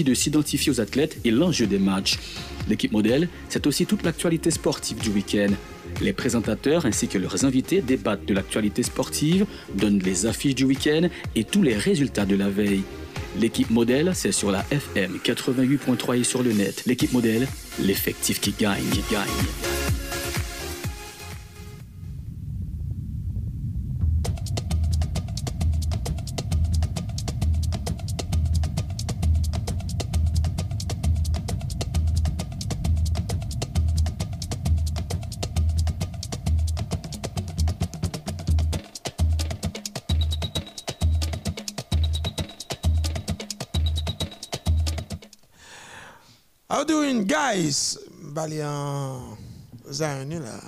de s'identifier aux athlètes et l'enjeu des matchs. L'équipe modèle, c'est aussi toute l'actualité sportive du week-end. Les présentateurs ainsi que leurs invités débattent de l'actualité sportive, donnent les affiches du week-end et tous les résultats de la veille. L'équipe modèle, c'est sur la FM 88.3 et sur le net. L'équipe modèle, l'effectif qui gagne, qui gagne. Guys? Bali en Zion là.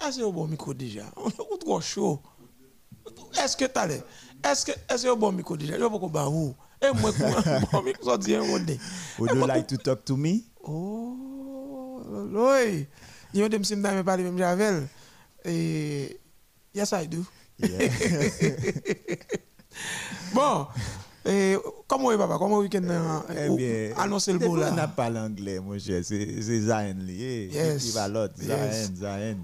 Ah, c'est au bon micro déjà? On est trop chaud. Est-ce que t'as l'air? Est-ce que est-ce au bon micro déjà? Je vais pas où? Et moi, bon micro, ça dit un mot. Would you like to talk to me? Oh, oui. Il y a des messieurs qui parler même Javel. Et yes, I do. Yeah. Bon, et comment est papa? Comment week-end Eh bien, annoncer le beau On n'a pas l'anglais, mon cher. C'est Zion lié. Yes. Il va l'autre. Yes. Zion.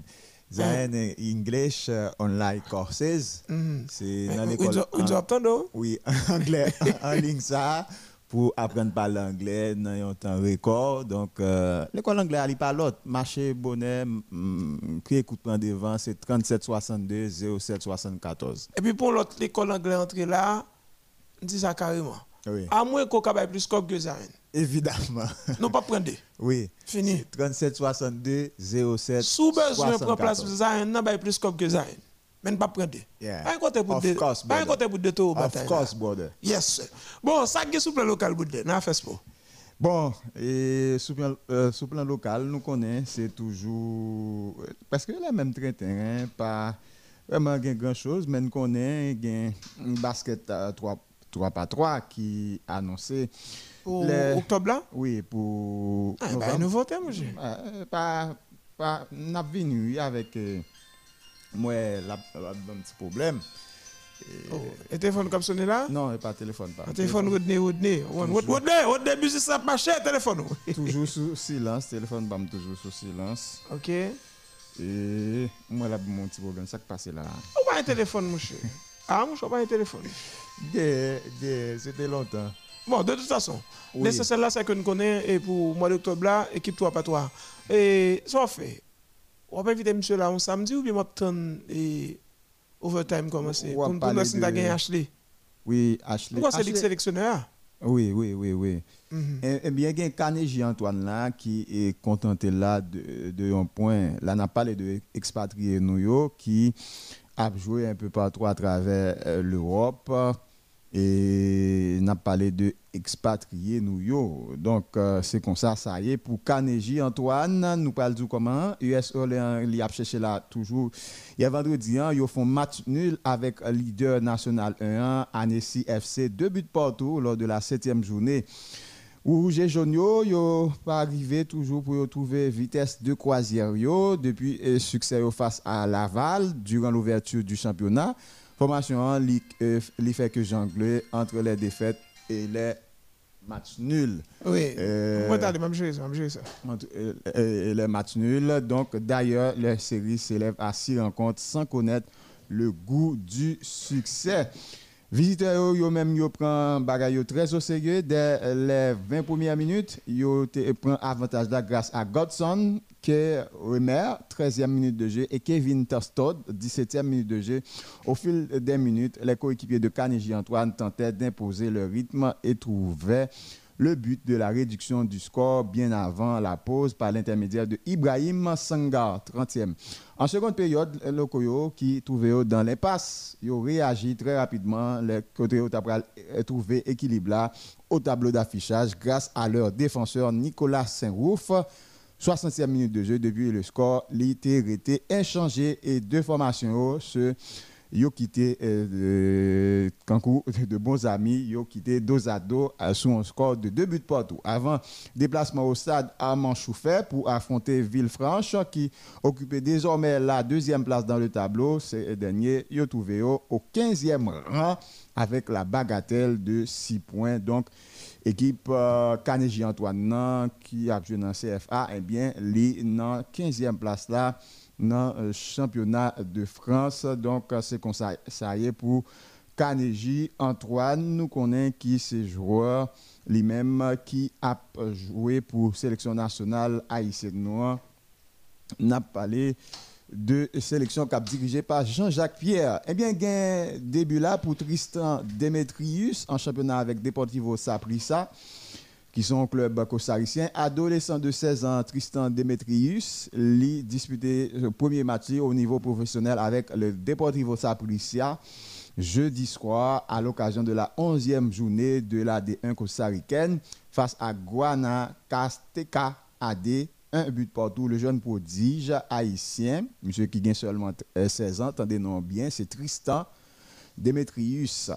Zion eh, English uh, online courses. Mhm. C'est Mais dans l'école. vous avez entendu? Oui, anglais en ligne ça pour apprendre à parler anglais dans un temps record. Donc, euh, l'école anglaise, elle pas l'autre. Marché bonnet, mm, qui écoute prend devant, c'est 37 62 07 74. Et puis pour l'autre, l'école anglaise entrée là, dit ça carrément. Oui, À moins qu'on ait plus scope que Zion. évidemment. Non, pas prendre. oui. Fini. 37 62 07 Sous besoin de prendre place 74. Zion, non, pas plus scope que Zion. Mais pas prendre. Yeah. Pas un côté pour Of de, course, pas un côté pour de tout au Of bataille. course, brother. Yes. Bon, ça qui est sous plan local, Boudé, n'a fait pas. Bon, et sous plan, euh, sous plan local, nous connaissons, c'est toujours. Parce que le même train terrain, pas vraiment grand chose, mais nous connaissons un basket euh, 3, 3 par 3 qui a annoncé. Pour Le- octobre là? Oui, pour. Ah, bah, un nouveau thème, monsieur. Euh, pas, pas, n'a venu avec euh, moi la, la- un petit problème. Et- Oh, Et téléphone comme sonné là? Non, pas téléphone, pas. Un téléphone Rodney, Rodney. Rodney, Rodney, musique ça pas cher, téléphone. toujours sous silence, téléphone bam toujours sous silence. Ok. Et moi là mon petit problème ça qui passe là. Ou pas un téléphone, monsieur? Ah, monsieur, pas un téléphone. Des- des- C'était longtemps. Bon, de toute façon, Oui. l'essentiel là, c'est que nous connaissons, et pour le mois d'octobre là, équipe 3 par 3. Et ça fait, on va inviter monsieur là un samedi ou bien m'attendre et overtime commencer. On Pour nous nous de- avons gagné Ashley. Oui, Ashley. Pourquoi c'est qui sélectionneur? Oui, oui, oui, oui. Eh eh bien, il y a Carnegie Antoine là qui est contenté là de, de un point. Là, on a parlé de expatriés nous qui a joué un peu partout à travers euh, l'Europe. Et on a parlé de expatriés nous. Donc, euh, c'est comme ça, ça y est. Pour Carnegie Antoine, nous parlons du comment? US il a cherché là toujours. Il y a vendredi, hein, ils font match nul avec leader national 1 Annecy FC. Deux buts partout lors de la septième journée. Rouge et jaune, yo, pas arrivé toujours pour trouver vitesse de croisière yo, depuis succès face à Laval durant l'ouverture du championnat. Formation li, euh, li fait que jongler entre les défaites et les matchs nuls. Oui. Euh, Moi, t'as les mêmes choses, même chose. Euh, euh, les matchs nuls. Donc, d'ailleurs, la série s'élève à six rencontres sans connaître le goût du succès. Visiteurs, yo, même, yo prend bagay très au sérieux. Dès les 20 premières minutes, yo prend avantage grâce à Godson, que Remer, 13e minute de jeu, et Kevin Tostod, 17e minute de jeu. Au fil des minutes, les coéquipiers de Carnegie Antoine tentaient d'imposer le rythme et trouvaient le but de la réduction du score bien avant la pause par l'intermédiaire de Ibrahim Sangar, 30e. En seconde période, le Koyo qui trouvait dans l'impasse, il réagi très rapidement. Les côtés ont trouvé équilibre là au tableau d'affichage grâce à leur défenseur Nicolas Saint-Rouf. 60e minute de jeu depuis le score, l'ité était inchangé et deux formations se yo quitté euh, de, de bons amis, yo quitté dos à dos sous un score de deux buts partout. Avant déplacement au stade à Manchoufet pour affronter Villefranche qui occupait désormais la deuxième place dans le tableau. Ces derniers yo trouvé au 15e rang avec la bagatelle de 6 points. Donc équipe euh, Antoine qui a joué dans CFA, eh bien, les dans 15e place là dans le championnat de France. Donc, c'est comme ça, y est pour Carnegie. Antoine, nous connaissons qui c'est joueur lui-même qui a joué pour sélection nationale haïtienne. N'a parlé de sélection cap dirigée par Jean-Jacques Pierre. Eh bien, gain début là pour Tristan Demetrius en championnat avec Deportivo Saprissa qui sont au club costaricien. Adolescent de 16 ans, Tristan Demetrius, lui disputé le premier match au niveau professionnel avec le Deportivo Saprissa jeudi soir à l'occasion de la 11e journée de la D1 costaricaine face à Guana Casteca AD. Un but partout, le jeune prodige haïtien, monsieur qui gagne seulement 16 ans, attendez-nous bien, c'est Tristan Demetrius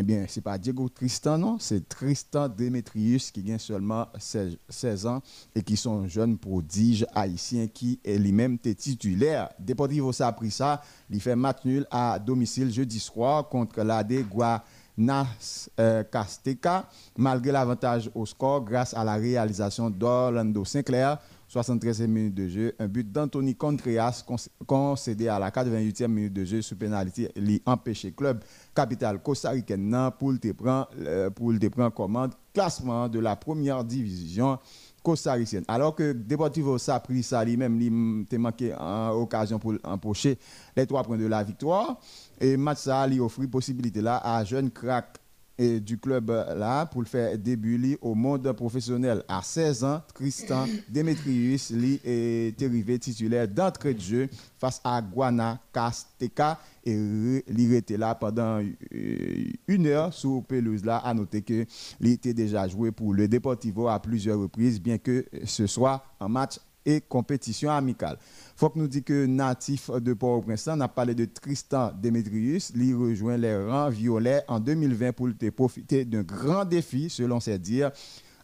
eh bien, ce n'est pas Diego Tristan, non, c'est Tristan Demetrius qui gagne seulement 16, ans et qui sont jeunes prodiges haïtiens qui est lui-même titulaire. Deportivo ça a pris ça, il fait match nul à domicile jeudi soir contre l'AD Guanas euh, Casteca, malgré l'avantage au score grâce à la réalisation d'Orlando Sinclair 73e minute de jeu, un but d'Anthony Contreras concédé à la 88e minute de jeu sous pénalité, lui empêché club capital costaricaine pour le prendre pour le commande classement de la première division costaricienne. Alors que Deportivo ça pris ça lui-même, il manqué en occasion pour empocher les trois points de la victoire et match ça lui offre possibilité là à jeune crack et du club là pour le faire début au monde professionnel. À 16 ans, Tristan Demetrius est arrivé titulaire d'entrée de jeu face à Guana Casteca et il était là pendant euh, une heure sous pelouse là. À noter que il était déjà joué pour le Deportivo à plusieurs reprises, bien que ce soit un match et compétition amicale. Faut que nous dit que natif de Port-au-Prince, on a parlé de Tristan Demetrius, lui rejoint les rangs violets en 2020 pour profiter d'un grand défi, selon ses dires,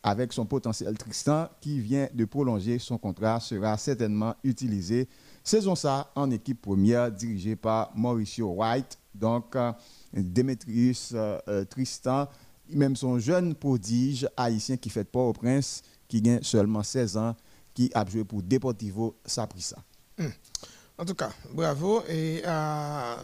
avec son potentiel Tristan qui vient de prolonger son contrat sera certainement utilisé saison ça en équipe première dirigée par Mauricio White. Donc Demetrius euh, euh, Tristan, même son jeune prodige haïtien qui fait Port-au-Prince, qui gagne seulement 16 ans, qui a joué pour Deportivo Saprissa. Hmm. En tout cas, bravo. Et à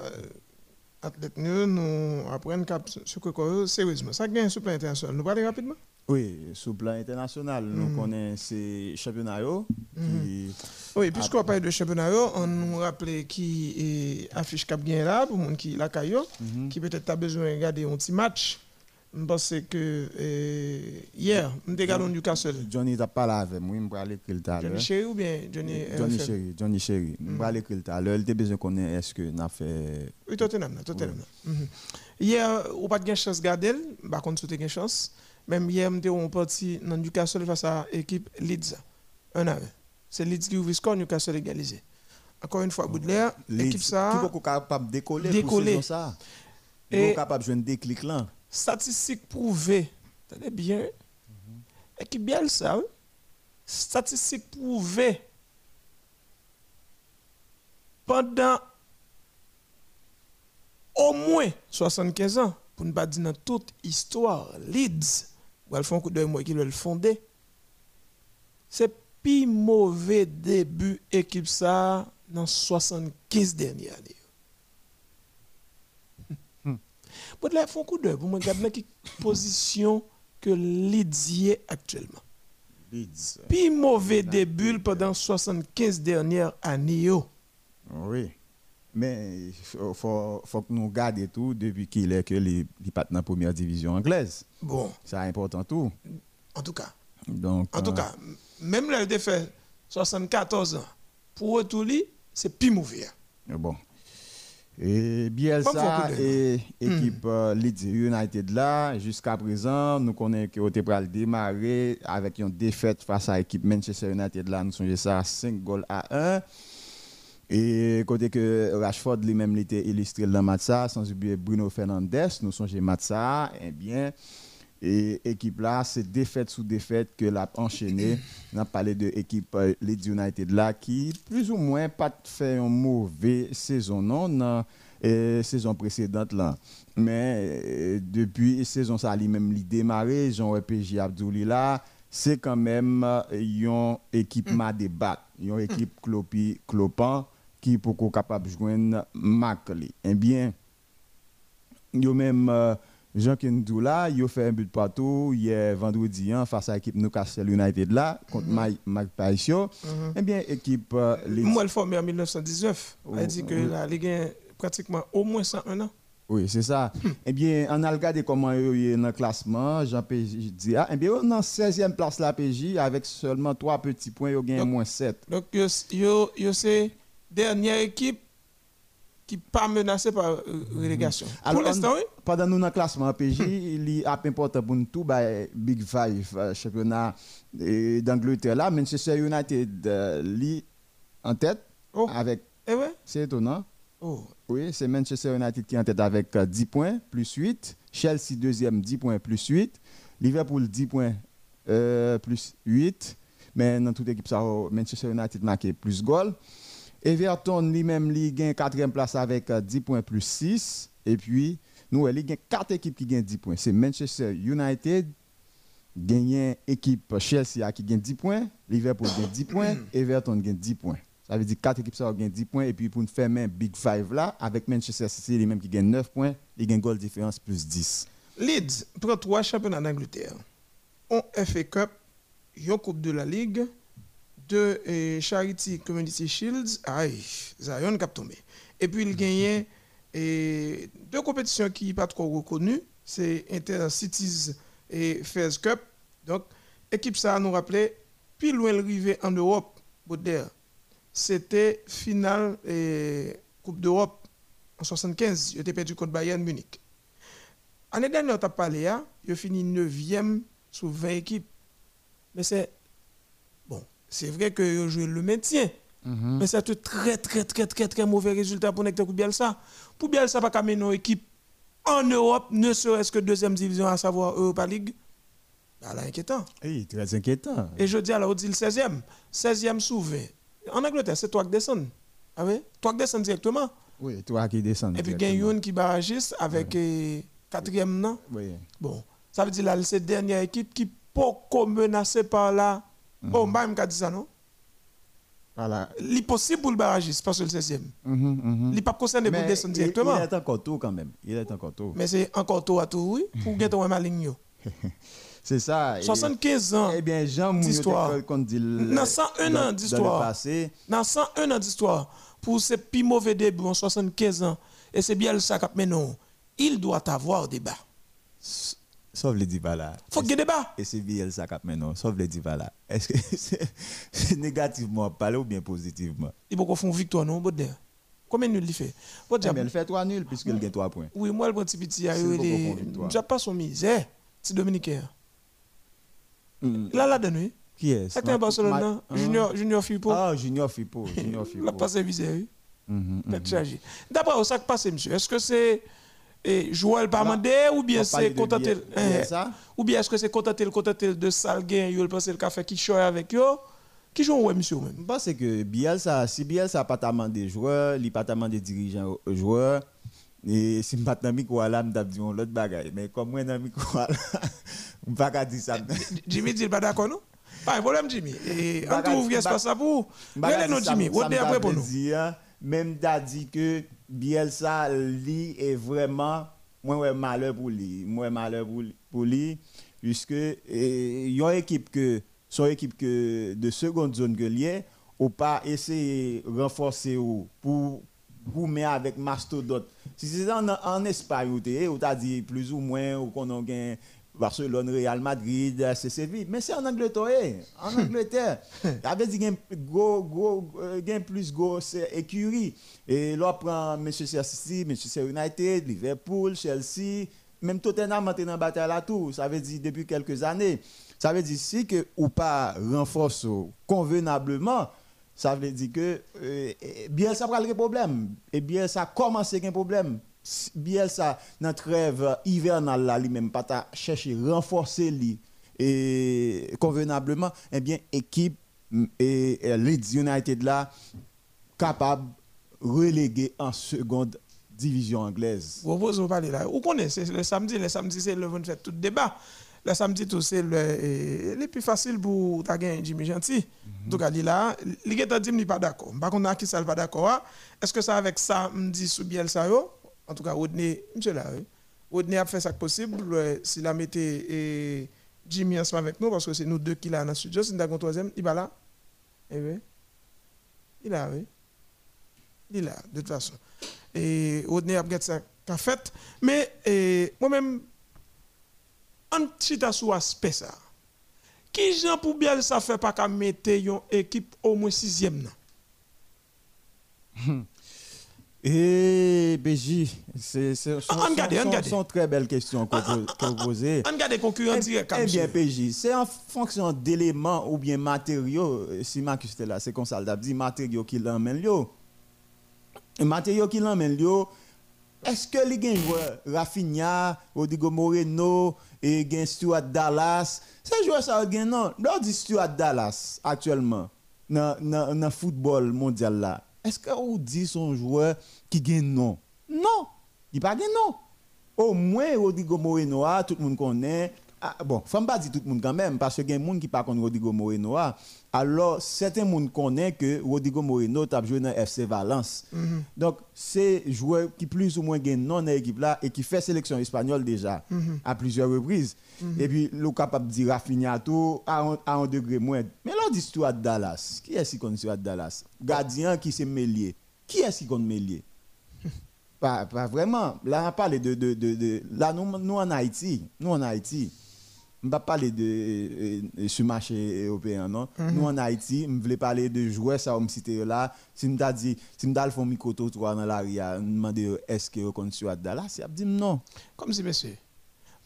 athlète nous, nous apprenons ce que sérieusement. Ça gagne sur le plan international. Nous parlons rapidement Oui, sur le plan international, nous hmm. connaissons ces championnats. Hmm. Oui, puisqu'on parle de championnat, on nous rappelle qui affiche Cap là, pour les qui la caillou, qui peut-être a besoin de regarder un petit match je pense que euh, hier, nous regardons Newcastle. Johnny n'a pas là avec moi, je vais aller écrire tout à l'heure. Johnny Chéri ou bien Johnny Johnny Chéri, Johnny Chéri. Je vais aller écrire tout à l'heure. Il a besoin de connaître est-ce que n'a fait. Oui, Tottenham, Tottenham. Mhm. Hier, on pas de chance de garder, par contre, tu as chance. Même hier, on est parti dans Newcastle face à l'équipe Leeds. Un an. C'est Leeds qui ouvre le score, Newcastle égalisé. Encore une fois, Baudelaire, l'équipe ça. Qui est capable de décoller, décoller. pour ça? Il est capable de jouer un déclic là statistiques prouvées. Tenez bien. Et qui bien ça, oui? Statistiques prouvées. Pendant au moins 75 ans, pour ne pas dire dans toute histoire, Leeds, où elles font coup moi qui le fondé, c'est plus mauvais début équipe ça dans 75 dernières années. Pour là, font coup d'œil pour me regarder quelle position que Leeds est actuellement. Puis mauvais début pendant 75 dernières années. Oui. Mais il faut, faut, que nous gardions tout depuis qu'il est que les, les dans la première division anglaise. Bon. C'est important tout. En tout cas. Donc, en tout euh, cas, même là, il fait 74 ans. Pour tout c'est plus mauvais. Bon. Et Bielsa et l'équipe hmm. euh, Leeds United là, jusqu'à présent, nous connaissons que été pour démarrer avec une défaite face à l'équipe Manchester United là, nous sommes ça 5 goals à 1. Et côté que Rashford lui-même était illustré dans match ça, sans oublier Bruno Fernandes, nous sommes match ça, eh bien, et équipe là, c'est défaite sous défaite que l'a enchaîné. On a parlé de l'équipe euh, Leeds United là qui plus ou moins pas fait une mauvaise saison non la saison précédente là. Mais euh, depuis saison ça lui-même lui démarré, Jean PJ Abdouli là, c'est quand même euh, une équipe ma débat, une équipe clopi clopant qui pour capable de joindre Macley. Eh bien, yo même euh, Jean Kendou là, il a fait un but partout hier vendredi hein, face à l'équipe Newcastle United là contre mm -hmm. Mike Paisio. Mhm. Eh bien équipe euh, les- Moi, elle formée en 1919. Elle dit que oui. la Ligue a pratiquement au moins 101 ans. Oui, c'est ça. eh bien, on a regardé comment il est dans le classement. Jean PJ dit, ah, eh bien, on est en 16e place la PJ avec seulement 3 petits points, il a gagné moins 7. Donc, yo c'est dernière équipe qui pas menacée par euh, relégation. Alors, Pour l'instant, oui. Pendant nous dans le classement PJ, il est important pour nous tout, bah, Big Five, euh, championnat d'Angleterre là. Manchester United, euh, lui, en tête, Oh. avec, Eh c'est étonnant. Oh. Oui, c'est Manchester United qui est en tête avec euh, 10 points, plus 8. Chelsea, deuxième, 10 points, plus 8. Liverpool, 10 points, plus 8. Mais dans toute équipe, ça, oh, Manchester United marqué plus goal. Everton, lui-même, il gagne 4 place avec euh, 10 points, plus 6. Et puis, nous, il y a 4 équipes qui gagnent 10 points. C'est Manchester United, gagne équipe Chelsea qui gagne 10 points, Liverpool gagne 10 points, Everton gagne 10 points. Ça veut dire 4 équipes ça gagnent 10 points et puis pour nous faire un Big Five là avec Manchester City les mêmes qui gagnent 9 points, ils gagnent goal différence plus 10. Leeds prend trois championnats d'Angleterre. Un FA Cup, une Coupe de la Ligue, eh, Charity Community Shields, aïe, Zion cap tombé. Et puis il gagne eh, deux compétitions qui pas trop reconnues, c'est Intercities et Fairs Cup. Donc, équipe ça nous rappelait, puis loin rivet en Europe, c'était finale eh, Coupe d'Europe en 75, il était perdu contre Bayern Munich. L'année dernière, tu as parlé, hein, il a fini 9e sur 20 équipes. Mais c'est. C'est vrai que joué le maintien. Mais c'est un très, très, très, très, très mauvais résultat pour Nectar pour Bielsa. Pour Bielsa, pas qu'à mener une équipe en Europe, ne serait-ce que deuxième division, à savoir Europa League. Bah, là, inquiétant. Oui, très inquiétant. Et je dis alors, on dit le 16e. 16e sous 20. En Angleterre, c'est toi qui descends. Ah oui? Toi qui descends directement. Oui, toi qui descends. Et puis, il y a une qui barragiste avec eh, quatrième, non? Oui. Bon, ça veut dire là, c'est la dernière équipe qui peut menacée par là. Oh, bah, je dit ça, non? Voilà. Il possible pour le barragiste, parce que le 16e. Mhm, mhm. Il n'est pas concerné pour descendre directement. Il est encore tôt quand même. Il est encore tôt. Mais c'est encore tôt à tout, oui, pour gagner ton ligne. yo. C'est ça. Et- 75 ans. Eh bien, Jean d'histoire. Dans 101 dans- ans d'histoire. Dans 101 ans d'histoire, pour ce plus mauvais début en 75 ans, et c'est bien le sac mais non, il doit avoir débat. Sauf les Dybala. faut qu'il y ait débat. Et c'est bien ça cap maintenant, sauf les Dybala. Est-ce que c'est négativement parlé ou bien positivement? Il faut qu'on fasse une victoire, non, Baudelaire? Combien de nul il fait? Eh il fait 3 nuls puisqu'il gagne 3 points. Oui, moi, le petit petit, il. J'ai pas son misère. C'est Dominicain. Là, là, donne, oui. Qui est Barcelone, non? Junior, Junior Firpo. Ah, Junior Fipo. Junior Fipo. La passe visé, oui. Mhm, mhm. Tête chargée. D'après, ça passe, monsieur, est-ce que c'est eh, Joël Parmandé ou bien On c'est contenté Biel- Bielsa? ou bien est-ce que c'est contenté contenté de Salguin, il pense le café qui choye avec yo? Qui joue ouais monsieur même? Pense que Bielsa, si Bielsa n'a pas demandé joueurs, il pas demandé dirigeants aux joueurs, et si je pas dans micro là, je dit l'autre bagaille. Mais comme moi dans le micro là, peux pas dire ça. Jimmy dit pas d'accord non? Pas un problème Jimmy. Et on trouve espace ça pour. Pas nous ça- Jimmy, ça vous me après pour nous. Même d'a dit que Bielsa, lui, est vraiment, malheur pour lui. Pour, lui, puisque il équipe que, son équipe que de seconde zone que lié, ou pas essayer de renforcer ou pour mettre avec mastodonte. Si c'est en, en Espagne où tu es, où tu as dit plus ou moins, ou qu'on a Barcelone, Real Madrid, c'est Séville. Mais c'est en Angleterre. eh. En Angleterre. Il avait dit qu'il euh, gain plus c'est écurie. Et là, on prend Manchester City, Manchester United, Liverpool, Chelsea, même Tottenham est dans la bataille là tout. Ça veut dire depuis quelques années. Ça veut dire si que ou pas renforce convenablement, ça veut dire que euh, bien ça prend le problème. Et bien ça commence un problème. Bien ça, notre rêve hivernal là, lui-même, pas chercher renforcer lui et convenablement, eh bien, équipe et, Leeds United là, capable reléguer en seconde division anglaise. Vous vous parlez là. Vous connaissez le samedi, le samedi c'est le vent fait tout débat. Le samedi tout c'est le, le plus facile pour ta gagner Jimmy Gentil. Mm Donc il là, il est dit pas d'accord. Par contre qui ça pas d'accord. Hein? Est-ce que ça avec ça me dit sous bien ça yo En tout cas, Rodney, monsieur là, Rodney a fait ça possible s'il a mis Jimmy ensemble avec nous parce que c'est nous deux qui là dans le studio, c'est un troisième, il va là. Eh oui. Il là, oui. Il là, de toute façon. Et Rodney a ça qu'a fait. Mais moi-même, un petit aspect ça. Qui Jean pour bien ça fait pas qu'à mettre une équipe au moins sixième Et BJ, c'est une très belle question que vous posez. On regarde les concurrents eh, directs. Eh bien, PJ, c'est en fonction d'éléments ou bien matériaux. Si ma était là, c'est comme ça, dit matériaux qui l'emmènent. Matériaux qui l'emmènent, est-ce que les joueurs Rafinha, Rodrigo Moreno et Stuart Dallas, ces joueurs ça gain non, leur dit Stuart Dallas actuellement dans le football mondial là. Est-ce que vous dit son joueur qui gagne non? Non, il pas gagne non. Au moins Rodrigo Moreno, tout le monde connaît. Ah, bon, faut pas dire tout le monde quand même parce que y a des gens qui pas connaissent Rodrigo Moreno. Alors certains gens connaissent que Rodrigo Moreno a joué dans FC Valence. Mhm. Donc c'est joueur qui plus ou moins gagne non dans l'équipe là et qui fait sélection espagnole déjà mhm. à plusieurs reprises. Mhm. Et puis le capable de dire Rafinha tout à un, degré moins. Mais là dit Stuart Dallas. Qui est-ce qui connaît Dallas? Gardien qui s'est mêlé. Qui est-ce qui connaît mêlé? Pas, pas, vraiment. Là, on parle de, de, de, de, Là, nous, nous en Haïti. Nous en Haïti. Je ne vais pas parler de, ce marché européen, non? Mhm. Nous, en Haïti, je voulais parler de joueurs, ça, on me citer là. Si je me dit, si je me fait un micro-trottoir dans l'area, je me demande est-ce que vous connaissez Dallas? Il a dit non. Comme si, monsieur.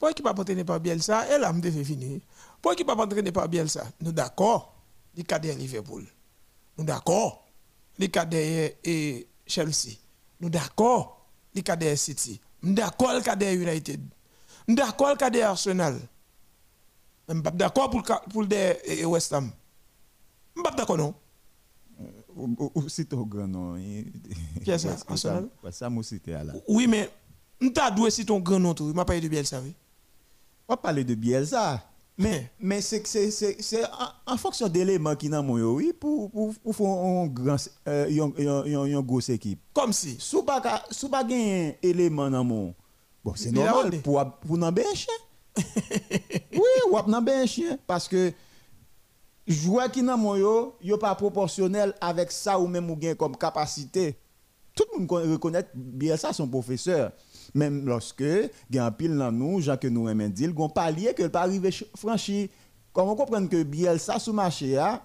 Pour qui pas entraîner par Bielsa, elle a me finir. Pour qui pas entraîner par Bielsa, nous d'accord, les cadets Liverpool. Nous d'accord, les cadets et Chelsea. Nous d'accord, les cadets City. Nous d'accord, les cadets United. Nous d'accord, les cadets Arsenal. Je ne suis pas d'accord pour, pour le West Ham? Je ne suis pas d'accord, non. Ou c'est ton grand nom. Qui est ça? Arsenal Ça, moi, c'était là. Oui, mais je t'ai si ton grand nom, tu m'as parlé de Bielsa, oui. On va parler de Bielsa. Mais, mais c'est en, fonction d'éléments qui sont oui, pour, pour, pour faire euh, une, une, grosse équipe. Comme si? Si vous n'avez pas un élément dans mon. Bon, c'est normal pour, pour chien. Oui, ou n'en un chien. Parce que joueur qui n'a yo, yo pas proportionnel avec ça ou même ou gain comme capacité. Tout le monde reconnaît Bielsa son professeur. Même lorsque, a un pile dans nous, gens que nous aimons dire, il palier que pas arriver franchi. Comment comprendre que Bielsa sous marché, hein?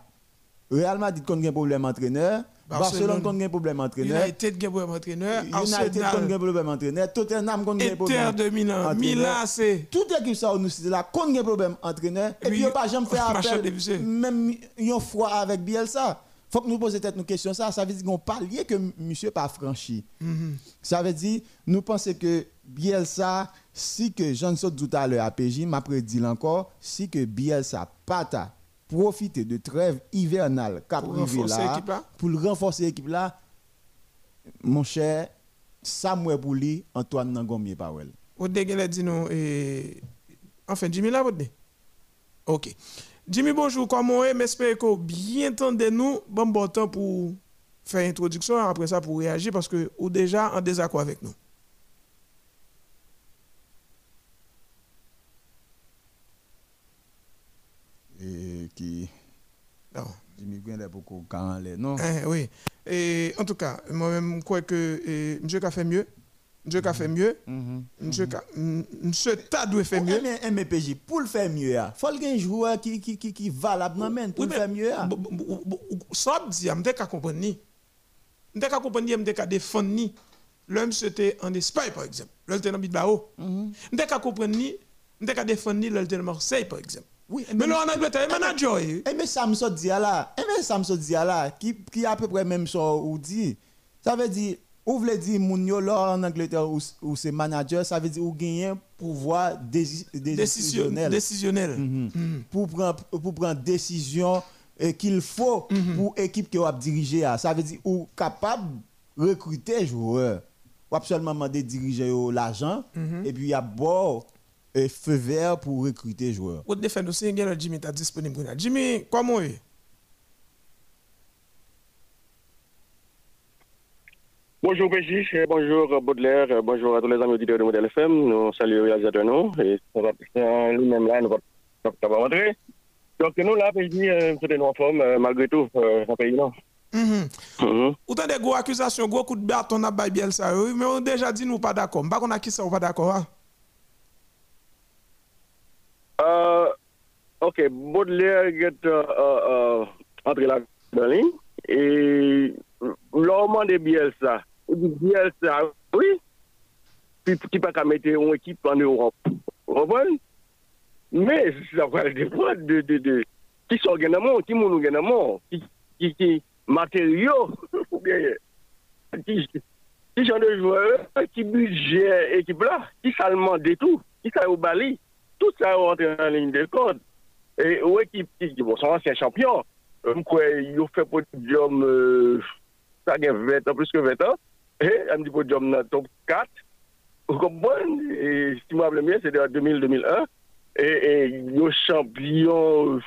Real Madrid a un problème entraîneur, Barcelone. A un problème entraîneur, United a un problème entraîneur, United a un problème entraîneur, Tottenham un problème entraîneur. de Milan, Milan c'est tout équipe ça nous cite là a un problème entraîneur. Et puis pas jamais fait appel même une fois avec Bielsa. Faut que nous posions peut-être une question ça. Ça veut dire qu'on palier que monsieur pas franchi. Mm-hmm. Ça veut dire, nous pensons que Bielsa, si que Jean saute tout à l'heure à PJ, m'a prédit encore, si que Bielsa pas profiter de trêve hivernale pour renforcer l'équipe là, pour renforcer l'équipe là, mon cher, Samuel Bouli, Antoine Nangomier Powell. Vous dit nous, enfin, Jimmy là, vous Ok. Jimmy, bonjour, comment est J'espère que bien de nous. Bon, bon temps pour faire introduction, après ça pour réagir parce que vous déjà en désaccord avec nous. Qui. Non. Jimmy est beaucoup quand non? Eh, oui. Et en tout cas, moi-même, je crois que eh, monsieur a fait mieux. Dieu a fait mieux. Dieu monsieur ta doit faire mieux. Mais MPJ pour le faire mieux il faut qu'il y ait un joueur qui qui qui qui valable pour le faire mieux Ça dit, on ka comprendre ni. On ka comprendre, on ka défendre ni. L'homme c'était en Espagne par exemple. L'homme était dans Bilbao. On ka comprendre ni, on ka défendre ni l'homme était dans Marseille par exemple. Oui, mais là, en Angleterre, il manager. Eh mais sort dire là, eh mais dire là, qui qui à peu près même ça ou dit. Ça veut dire ou voulez dire moun yo là en Angleterre ou, ou c'est manager, ça veut dire ou gagner pouvoir dési- décisionnel décisionnel. Mhm. pour prendre pour prendre décision eh, qu'il faut pour équipe que vous diriger. Ça veut dire ou capable recruter joueur. Ou seulement demander diriger l'argent et puis il y a bon eh, feu vert pour recruter joueur. Ou défend aussi, il y a Jimmy est disponible. Jimmy, comment est Bonjour Béjis, bonjour euh, Baudelaire, euh, bonjour à tous les amis auditeurs de Modèle FM. Nous saluons le réalisateur nous et on va c'est lui-même là, nous va va rentrer. Donc nous là, euh, c'était nous en forme euh, malgré tout, euh, dans le pays non? Mhm. Mhm. Autant de gros accusations, gros coups de bâton à Bielsa, oui, mais on a déjà dit nous pas d'accord. Pas qu'on a qui ça ou pas d'accord. Uh, ok, Baudelaire get uh, entre la berline et l'homme de Bielsa. Bielsa, oui, ki pa ka mette yon ekip an Europe. Robon? Men, sa wale depo de, de, de, ki sor gen amon, ki moun nou gen amon, ki, ki, ki materyo, ou gen, ki, ki jan de jwere, ki budget ekip la, ki salman detou, ki sa ou bali. Tout ça rentre en ligne de compte. Et où équipe qui, qui bon, sont anciens champions, euh, quoi, ils ont fait podium, euh, ça a 20 ans, plus que 20 ans, et un petit podium dans le top 4. Vous comprenez? Et si je me rappelle bien, c'était en 2000-2001. Et, sont champions,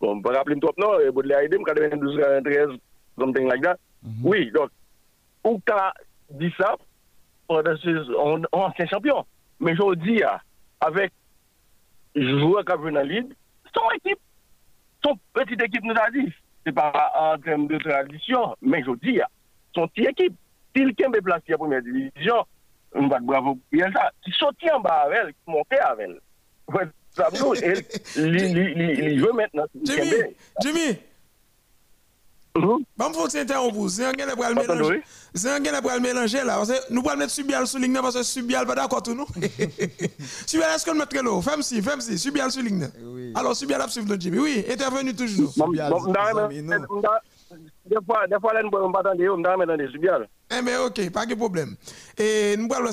bon, pas rappeler top, non, et Baudelaire Aidem, 92, 93, something like that. Oui, donc, où t'as dit ça, pendant ces on, ancien champion. Mais je dis, avec joueurs qui en Ligue, son équipe, son petite équipe nous a dit, c'est pas en termes de tradition, mais je dis, son petite équipe, s'il est placé en première division, on va bravo pour ça, qui sortit en bas avec elle, qui montait avec elle. Il joue maintenant. Jimmy, Jimmy. Bon, faut que c'est un gars qui va mélanger. C'est un gars qui va le mélanger là. Parce que Nous allons mettre Subial sur ligne parce que Subial pas d'accord tout nous. Subial, est-ce qu'on le mettrait là Femme si, femme si, Subial sur ligne. Oui. Alors Subial a suivi notre Jimmy. Oui, intervenu toujours. Subial, Des fois, des fois, là, nous ne pas attendre, on dans des subiales. Eh bien, ok, pas de problème. Et nous allons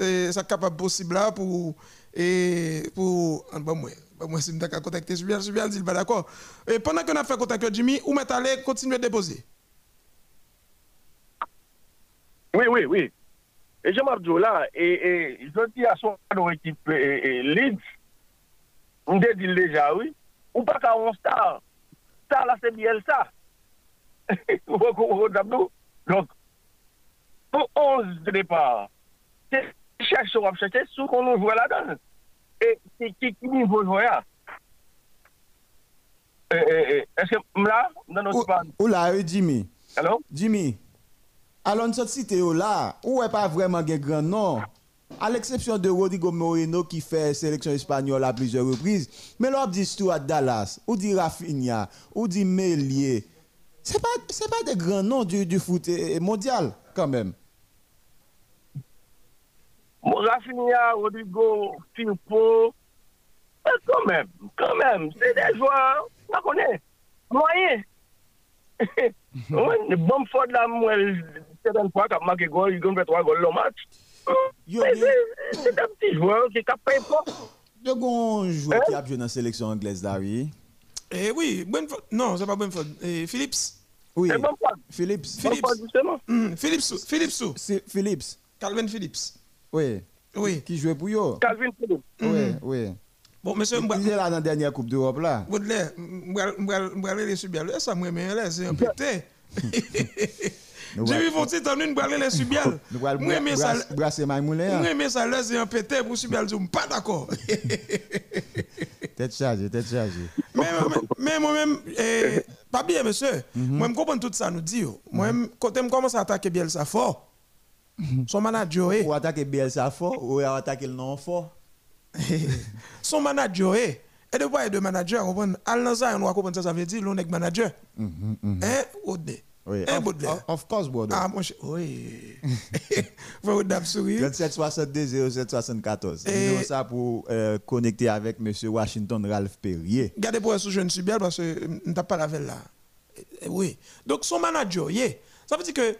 euh, ça capable possible là pour et pour ah, bon moi bon moi si nous d'accord contacter Subial, Subial dit pas d'accord. Et pendant qu'on a fait contact avec Jimmy, où mettre aller continuer à déposer? Oui, oui, oui. Et Jean-Marc là, et, et je dis à son équipe et, Leeds, on dit déjà, oui, ou pas qu'à 11 star. Star là, c'est bien ça. Donc, pour 11 de départ, c'est cherche, on va chercher sous qu'on nous voit là-dedans. Et qui, qui, qui niveau joueur Eh, eh, eh, Est-ce que là, dans notre Ou, part, ou là, euh, Jimmy. alors Jimmy, alors nous sommes cités là, où est pas vraiment un grand nom? À l'exception de Rodrigo Moreno qui fait sélection espagnole à plusieurs reprises, mais là on dit Stuart Dallas, ou dit Rafinha, ou dit Mélier. C'est pas c'est pas des grands noms du, du foot eh, mondial quand même. Bon, Rafinha, Rodrigo, Firpo, quand même, quand même, c'est des joueurs, on connaît, moyens. bon fort là, moi, certaines fois, quand marqué goal, il gagne trois goals le match. C'est- C'est un petit joueur qui capable de gon joueur qui a joué dans la sélection anglaise là, oui. Eh oui, bonne faute. Non, c'est pas bonne faute. Eh, Philips. Oui. Bon. Bon justement. Hmm, Philips, Philips. C'est Philips. Calvin Philips. Oui. Oui. Qui jouait pour yo? Calvin Phillips. Oui, oui. Bon, monsieur, Il est là dans la dernière Coupe d'Europe là. Baudelaire, m'brale les subiales. Ça, moi, mais là, c'est un pété. Nous J'ai vu titre, nous m'brale les subiales. Nous allons Moi, mais ça, brasser Maïmoulin. moi, mais ça, là, c'est un pété pour. Je suis pas d'accord. Tête chargée, tête chargée. mais, moi-même, eh, pas bien, monsieur. Mhm. Moi, je comprends tout ça, nous dit. Moi, quand je commence à attaquer Bielsa fort, son manager, eh, Ou attaquer Bielsa fort, ou attaquer le non fort. son manager, eh, et de voir de manager, on comprend, al nan ça, on va comprendre ça, ça veut dire, l'on est manager. Mhm, mhm. Hein, Ode. Oui, Eh, of, Baudelaire. of course, Bordeaux. Ah, mon cher, oui. Vous avez sourire. 37 62 07 74. Et- Numéro ça pour euh, connecter avec M. Washington Ralph Perrier. Gardez pour sous jeune Subial parce que je n'ai pas la veille là. Eh, eh, Oui. Donc son manager, yeah. ça veut dire que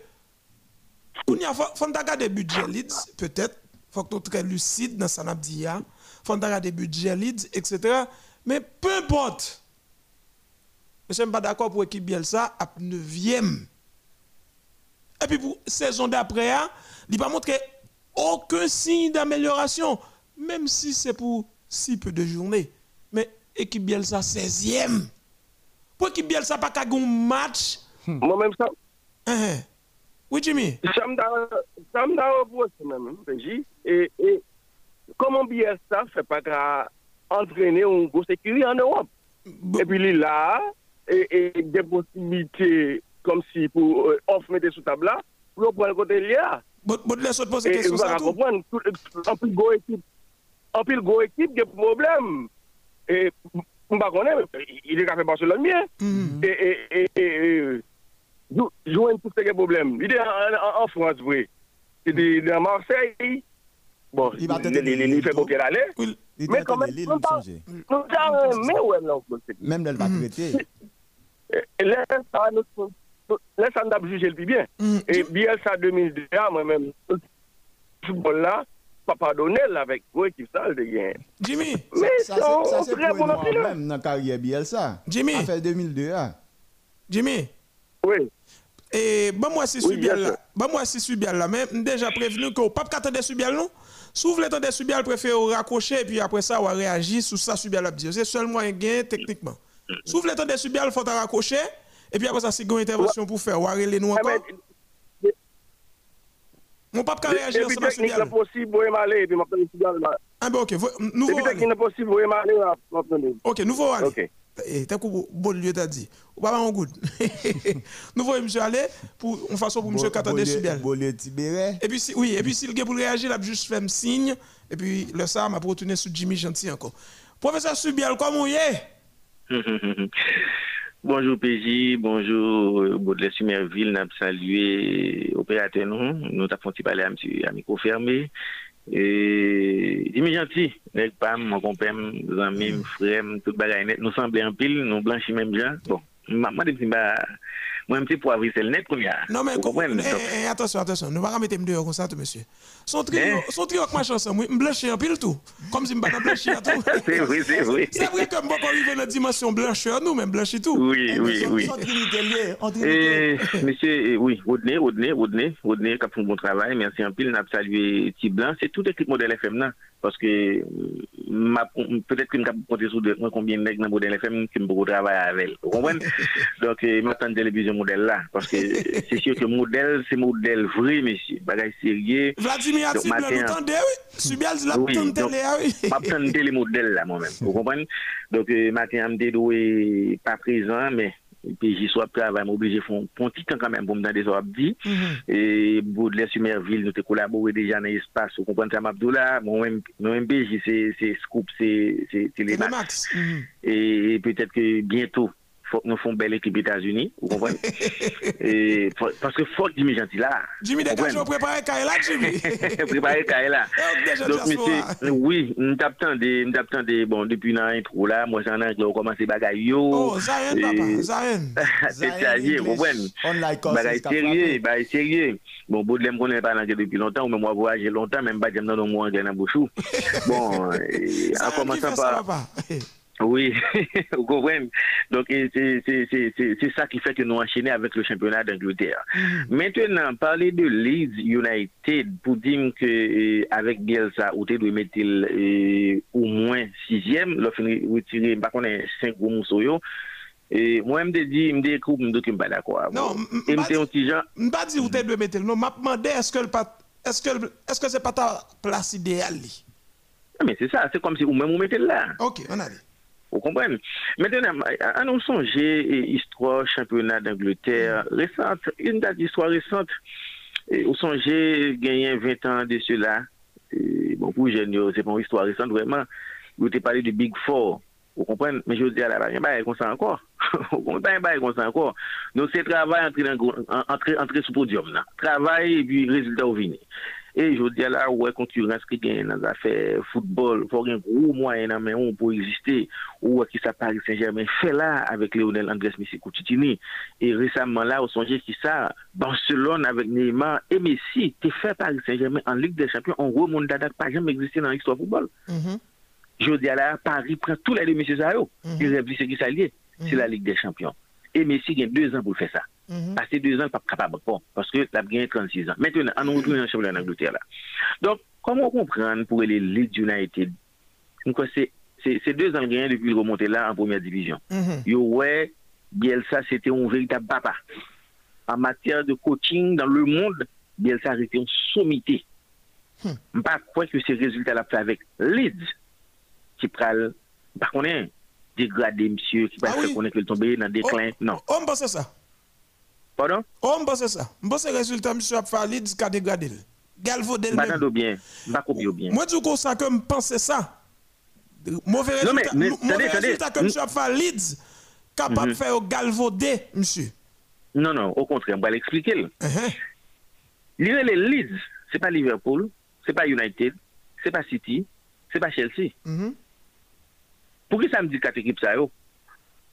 il faut regarder budget Leeds peut-être, faut que tu très lucide dans ça n'a dit ya. Faut regarder budget etc. Mais peu importe. Je suis pas d'accord pour équipe Bielsa à 9e. Et puis pour saison d'après, hein, il va montrer aucun signe d'amélioration, même si c'est pour si peu de journées. Mais équipe Bielsa 16e. Pour équipe Bielsa pas qu'à un match. Moi-même, ça, Hein, hein. Oui, Jimmy. ça me da- reproche même, PJ. Et, et comment bien ça fait pas qu'à entraîner un gros sécurité en Europe? Et puis il est là, et, et des possibilités comme si pour euh, off mettre sous table là, pour prendre le côté là. bon, bon, laisse-moi te poser Et allez tout. comprendre, en plus go équipe, en plus go équipe, il y a problème. Et ne sais pas, il est fait Barcelone bien. Mhm. Et, et, et, et, et jou- jouer tout ce problème. Il est en, en, en France, oui. Il est à Marseille. Bon, Il va il, tenter il, il, de- Il Mais était quand de même, Lille, on il parle- songeait. Nous avons mais ouais, là, on peut Même là, elle va a jugé le plus bien. Et Bielsa 2002, ah, moi-même, le football là, pas pardonner là, avec vos équipes ça, de gain. Jimmy. Bon entraîneur. même dans la carrière Bielsa. Jimmy. Ça fait 2002. Jimmy. Oui. Et bon moi si Oui, Subial là. Bon moi si Subial là mais déjà prévenu que pas qu'attendre des Subial non? S'ouvre le temps des Subial préfère raccrocher et puis après ça on va réagir sur ça Subial a dit. C'est seulement un gain techniquement. S'ouvre le temps des Subial faut raccrocher et puis après ça c'est une intervention pour faire on reler nous encore. Mon pape Depuis ensemble à technique, Subial. c'est possible, vous m'aller, et puis dans le- Ah ben OK, nouveau aller. c'est possible, m'aller, maintenant. OK, nouveau aller. Ok. Eh, t'as coup bon lieu t'as dit. Ou pas en good. nouveau monsieur aller pour une façon pour monsieur des Subial. Bolé Tibéré. Et puis, si, oui, et puis s'il y a pour réagir, il a juste fait un signe. Et puis, le ça m'a retourné sur Jimmy Gentil encore. Professeur Subial, comment il est bonjour PJ, bonjour Baudelaire Sumerville, nous avons salué opérateur nous, nous avons fait parler à monsieur à micro fermé. E di mi janti, nek pam, mwen kompem, zanmim, frem, tout bagay net, nou sanble an pil, nou blanchi menm jan. Bon, mwen dem si mba moi un petit poivre c'est le net comme ya. Non, mais comprenez? eh, eh, attention, attention, nous ne pas mettre dehors comme ça, tout, monsieur. Son trio, Eh? son trio avec ma chanson, je blanchis en pile tout. Comme si je ne blanchis à tout. C'est vrai, c'est vrai. C'est vrai que je ne arriver dans la dimension blancheur, nous, même blanchis tout. Oui, oui, oui. Eh, monsieur, eh, oui, Rodney, Rodney, Rodney, Rodney, qui a fait un bon travail. Merci en pile. N'a salué Tiblan. C'est toute l'équipe modèle FM, là. Parce que, euh, peut-être que nous avons compté sur combien de nègres dans modèle FM qui me travailler avec. Vous comprenez? Donc, euh, maintenant, télévision modèle là. Parce que c'est sûr que modèle, c'est modèle vrai, monsieur. Bagay sérieux. Vladimir Donc, Atiblan, matin- nous tendez, oui? Donc, télé, ah oui. attendé les modèles là moi-même. Vous comprenez? Donc, euh, matin, je me pas présent, mais puis j'y sois travail, m'obligé de faire un petit temps quand même pour me donner des. Mhm. Et Baudelaire Sumerville, nous avons collaboré déjà dans l'espace. Vous comprenez ça, Abdoula? Mon MPJ, c'est c'est Scoop, c'est c'est Télémax. Télémax. Mhm. Et peut-être que bientôt, faut nous une belle équipe États-Unis. Vous comprenez? Et parce que faut que Jimmy Gentil là. Jimmy, dégage, on prépare Kaila, Jimmy. Préparer déjà, Donc, monsieur, oui, nous t'attendons, nous t'attendons, bon, depuis dans l'intro là, moi, c'est en anglais, on commence les bagailles yo. Oh, Zayen, Et- papa, Zayen. C'est sérieux, vous comprenez? Bagaille sérieux, bagaille sérieux. Bon, Baudelaire me connaît pas l'anglais depuis longtemps, ou même moi voyagé longtemps, même pas j'aime dans mots anglais dans la bouche. Bon, en commençant par. Oui, vous comprenez. Donc, c'est ça qui fait que nous enchaînons avec le championnat d'Angleterre. Maintenant, parler de Leeds United pour dire que euh, avec Bielsa, ou doit mettre euh, au moins sixième, finir retirer, par contre, cinq gros mousseaux. yo. Et moi, je me dis, je me dis, je me dis je pas d'accord. Non, je pas me dis, Je ne pas tu dois mettre. Non, m'a demandé est-ce que le pas est-ce que que c'est pas ta place idéale? Ah, mais c'est ça, c'est comme si vous vous mettez là. OK, on a dit. Vous comprenez? Maintenant, allons songer histoire championnat d'Angleterre récente, une date d'histoire récente. Et Au songer, gagné 20 ans de cela. Et bon, pour jeunes, c'est pas une histoire récente vraiment. Vous avez parlé du Big Four. Vous comprenez? Mais je dis à la base, il pas ça encore. Vous comprenez? Pas ça encore. Donc c'est travail entrer, entrer, entrer sous podium. Là. Travail et puis résultat au vini. Et je dis là, ouais, concurrence qui gagne dans les affaires football, il faut un gros moyen mais on pour exister. Ou qui ça Paris Saint-Germain fait là avec Lionel Andrés Messi Coutinho. Et récemment là, au songez qui ça, Barcelone avec Neymar et Messi, qui fait Paris Saint-Germain en Ligue des Champions, en gros, mon dada pas jamais existé dans l'histoire du football. Mm-hmm. Je dis là, Paris prend tous les deux messieurs ça, mm-hmm. il réfléchit ce qui s'allie, c'est la Ligue des Champions. Et Messi il a deux ans pour faire Mm Passer deux ans, pas capable bon, parce que tu as gagné 36 ans. Maintenant, on retourne le championnat d'Angleterre là. Donc, comment comprendre pour les Leeds United? C'est deux ans gagné depuis le remonter là en première division. Mm -hmm. Yo, ouais, Bielsa, c'était un véritable papa. En matière de coaching dans le monde, Bielsa a été une sommité. Je ne pas quoi que ces résultats-là fait avec Leeds, qui pral, par contre, dégradé, monsieur, qui va ah faire connaître que tomber dans le déclin. Oh, non. On pense ça. Pardon? Oh, pense ça. Je pense que le résultat, monsieur, a Leeds qui a dégradé. Même. Pas bien. Moi, coup, ça que je pense ça. Mauvais résultat, non, mais, mais, mauvais résultat que monsieur a capable de mm -hmm. faire galvaudé, monsieur. Non, non, au contraire, on va l'expliquer. Uh -huh. Les Leeds, ce n'est pas Liverpool, ce n'est pas United, ce n'est pas City, ce n'est pas Chelsea. Mm -hmm. Pourquoi ça me dit quatre équipes ça yo?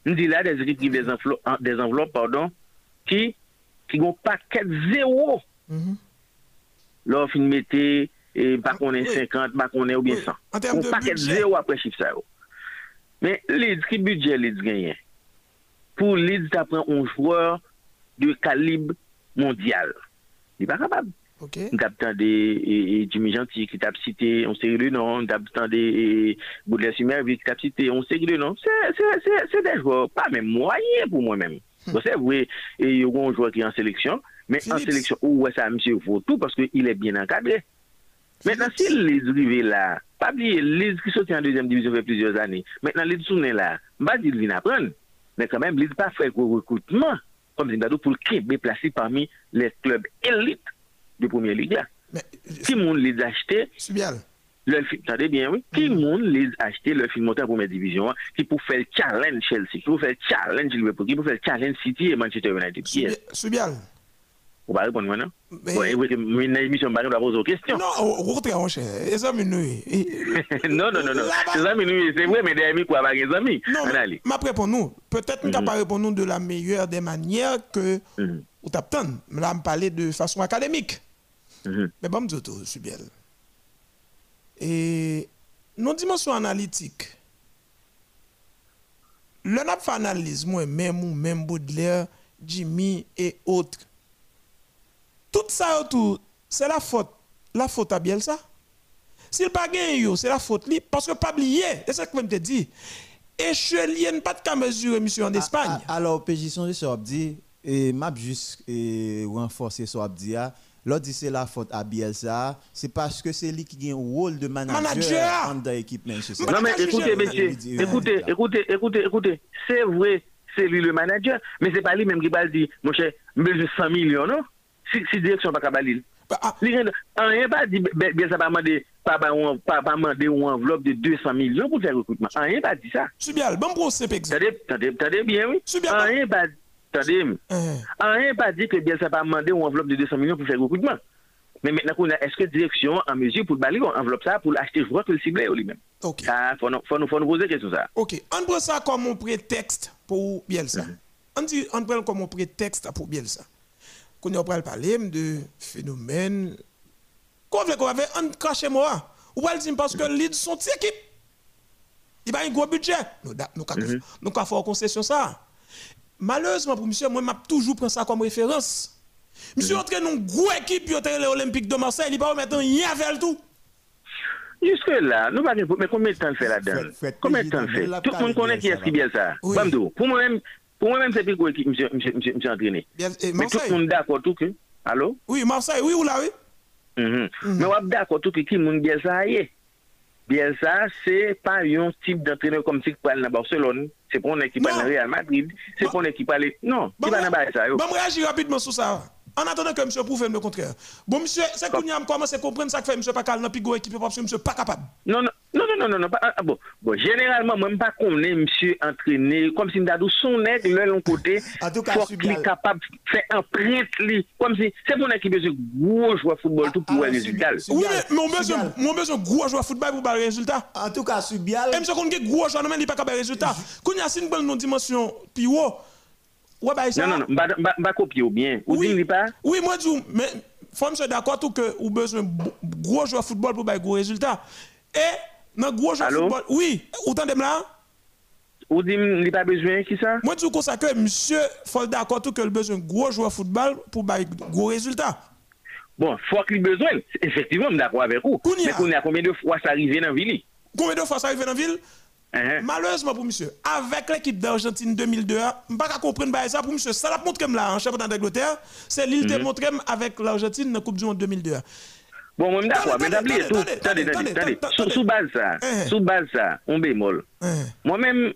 On dit là des équipes qui des enveloppes, des enveloppes pardon, ki, ki gon paket zero. Mm -hmm. Lò fin mette, e, bak ah, onen oui. 50, bak onen ou bien 100. Gon oui. paket budget. zero apre chif sa yo. Men, lid, ki budget lid genyen? Pou lid apren on jweur de kalib mondial. Li pa kapab. Okay. N tap tan de e, e, Jimmy Gentil ki tap site, on seri de nan, n tap tan de e, Baudelaire Simervi ki tap site, on seri de nan. Se de jweur, pa men mwayen pou mwen men. Vous savez, il y a un joueur qui est en sélection, mais en sélection, où ça, monsieur, faut tout parce qu'il est bien encadré. Maintenant, si les arrivés là, pas oublier, les qui sont en deuxième division depuis plusieurs années, maintenant, les sont là, je ne pas apprendre, mais quand même, ils pas fait le recrutement, comme c'est pour qu'il placé parmi les clubs élites de première ligue là. Qui monde les acheter Subial. Le attendez bien, oui. Qui monde les acheter le film monté en première division, qui pour faire challenge Chelsea, qui pour faire challenge Liverpool, qui pour faire challenge City et Manchester United? Qui Subial. Vous va répondre maintenant Oui, oui, mais une émission, je vais poser aux questions. Non, contraire, mon cher. Les amis, nous. Non, non, non, non. Les amis, nous, c'est vrai, mais des amis, quoi, les amis. Non, mais ma réponse, nous. Peut-être qu'on ne pas répondre de la meilleure des manières que vous t'attendez. Là, me parler de façon académique. Mais bon, je suis Subiel. Et nos dimensions analytiques, le n'a fait analyse, moi, même ou même Baudelaire, Jimmy et autres. Tout ça autour, c'est la faute, la faute à Bielsa. S'il pas gagné, c'est la faute lui, parce que pas oublier, c'est ce que je te dis. Et Chelien pas de cas mesurer monsieur en Espagne. Alors, position de Sobdi, et m'a juste renforcer Sobdi, L'autre dit c'est la faute à Bielsa, c'est parce que c'est lui qui a un rôle de manager, manager. dans l'équipe Manchester. Non mais écoutez, messieurs, écoutez, écoutez, écoutez, écoutez, c'est vrai, c'est lui le manager, mais c'est pas lui même qui va dire, mon cher, mais 100 millions, non? Si, si direction pas capable bah, ah. Rien pas dit, Bielsa pas demandé, pas demandé une enveloppe de 200 millions pour faire le recrutement. Rien pas dit ça. Subial, bon pour. Attendez bien, oui. Rien pas dit. Attendez, rien pas dit que bien ça pas demandé une enveloppe de 200 millions pour faire recrutement. Mais maintenant, est-ce que direction en mesure pour balayer une enveloppe ça pour acheter joueur que le ciblé lui-même Ok. Il faut, nous, faut nous poser question ça. Ok. On prend ça comme un prétexte pour Bielsa. Mm -hmm. On dit, on prend comme un prétexte pour Bielsa. Quand on parle parler de phénomène, qu'on veut qu'on avait un craché moi. Ou pas dire parce que lead son équipe. Il a un gros budget. Nous avons nous, faire concession ça. Malheureusement pour monsieur, moi, je toujours pris ça comme référence. Monsieur, entre nous, gros équipe, pour les Olympiques de Marseille, il va mettre un rien avec tout. Jusque là, nous pas mais combien de temps fait là-dedans? Combien de temps fait? Tout le monde connaît qui est qui bien ça. Pour moi-même, pour moi-même, c'est plus gros équipe, monsieur, monsieur, monsieur, monsieur entraîné. mais tout le monde d'accord tout que. Allô? Oui, Marseille, oui ou là, oui? Mm -hmm. Mais on d'accord tout que qui monde bien ça y est. Bielsa, c'est pas un type d'entraîneur comme si tu parles dans Barcelone, c'est pas un équipe dans Real Madrid, c'est pas un équipe à Non, qui va dans ça. Bon, réagir rapidement sur ça. En attendant que monsieur prouve le contraire. Bon, monsieur, c'est qu'on a commencé à comprendre ça que fait monsieur pas calme dans Pigo équipe parce que monsieur pas capable? Non, non, Non, non, non, non, non. Pas, ah, bon, bon, généralement, ne pas connaître monsieur entraîné, comme si nous son nègre, de l'autre côté, En tout cas, faut qu'il est capable de faire un print, comme si c'est mon équipe de gros joueur de football, tout pour ah, le résultat. Oui, mais mon besoin, mon besoin gros joueur football pour avoir résultat. En tout cas, Subial. Et monsieur qu'on a gros joueur, non, mais il pas capable résultat. Quand il y a une bonne dimension haut, ouais, bah. Non, non, non, je ne pas copier ou bien. Ou Oui, dit pas? oui, moi, je dis, mais faut me d'accord tout que vous besoin de gros joueur football pour avoir gros résultat. Et dans gros joueur Allô? football, oui, autant de là. Ou dit, il pas besoin, qui ça? Moi, je dis que monsieur faut d'accord tout que le besoin de gros joueur football pour avoir gros résultat. Bon, faut qu'il besoin. Effectivement, je suis d'accord avec vous. Kounia. Mais qu'on a combien de fois ça arrive dans la ville? Combien de fois ça arrive dans la ville? Hein? Malheureusement pour monsieur, avec l'équipe d'Argentine 2002, je ne pas comprendre bah, ça pour monsieur. Ça l'a montré là en championnat d'Angleterre, c'est l'île de montré avec l'Argentine dans la Coupe du Monde 2002. Bon, moi, d'accord, mais d'abord, attendez, Attendez, Sous- base ça, Hein. sous base ça, on bémol. Hein, Moi-même,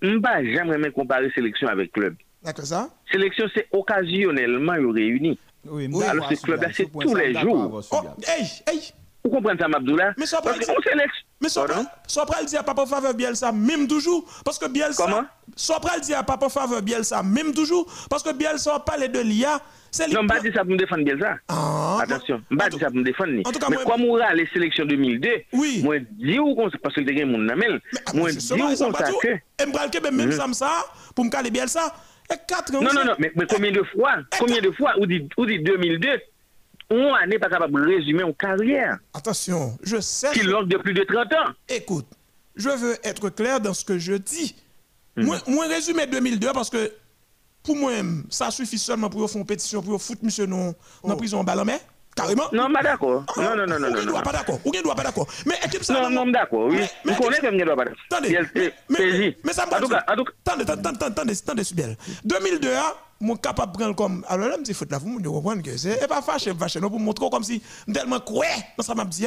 je ne pas jamais comparer sélection avec club. D'accord ça? Sélection, c'est occasionnellement. Oui, Oui, alors, ce club-là, c'est tous les jours. Oh, hey, hey! Vous comprenez ça, Mabdoula Mais ça Parce qu'on sélection. Mais soit pral dit à papa faveur Bielsa même toujours parce que Bielsa Comment? soit pral dit à papa faveur Bielsa même toujours parce que Bielsa parle de l'IA c'est Non, pas dire ça pour me défendre Bielsa. Ah, Attention, pas dire ça pour me défendre. ni. en tout cas, Mais comme on a les sélections 2002, Oui. moi, dis ou qu'on parce que le monde n'a même. Mais, ah, Moi, dis ou ça qu'on ça que. Et m'bral que même ça me ça pour me caler Bielsa et 4 ans Non, non, non, mais, mais combien de fois Combien de fois Ou dit, ou dit 2002 On n'est pas capable de résumer une carrière Attention, je sais qui longue de plus de 30 ans. Écoute, je veux être clair dans ce que je dis. Hmm. Moi, moi résumer 2002 parce que pour moi, ça suffit seulement pour faire une pétition, pour foutre monsieur dans la prison en ballon, mais carrément. Oh. Non, pas d'accord. Ah, Non, non, non, non, Ou non. non. pas d'accord. Ou doit pas d'accord. Mais équipe ça. Non, non, d'accord, oui. Mais- Vous connaissez comme doit pas d'accord. Attendez. Mais- mais- PJ. Mais ça me En tout cas, en tout cas, Attendez, attendez, attendez, attendez, attendez, Subiel. 2002, moi capable de prendre comme. Alors là, je me dis, faut là, vous me comprendre que c'est. Pas fâché, fâché, non, pour montrer comme si, tellement quoi, dans ça m'a dit.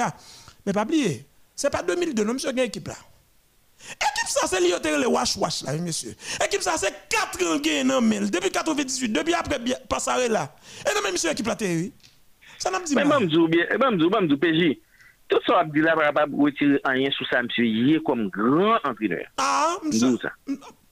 Mais pas oublier, c'est pas 2002, non, monsieur, a une équipe là. Équipe ça, c'est lié le wash wash là, monsieur. Équipe ça, c'est 4 ans gain dans mail. Depuis 98, depuis après Passare là. Et non, mais monsieur, équipe là, oui. Ça n'a dit Mais bon, m'dou bien, ben, m'dou, bon, m'dou, PJ. Tout ça, dit là, pas retirer rien sur ça, monsieur, il est comme grand entraîneur. Ah, monsieur.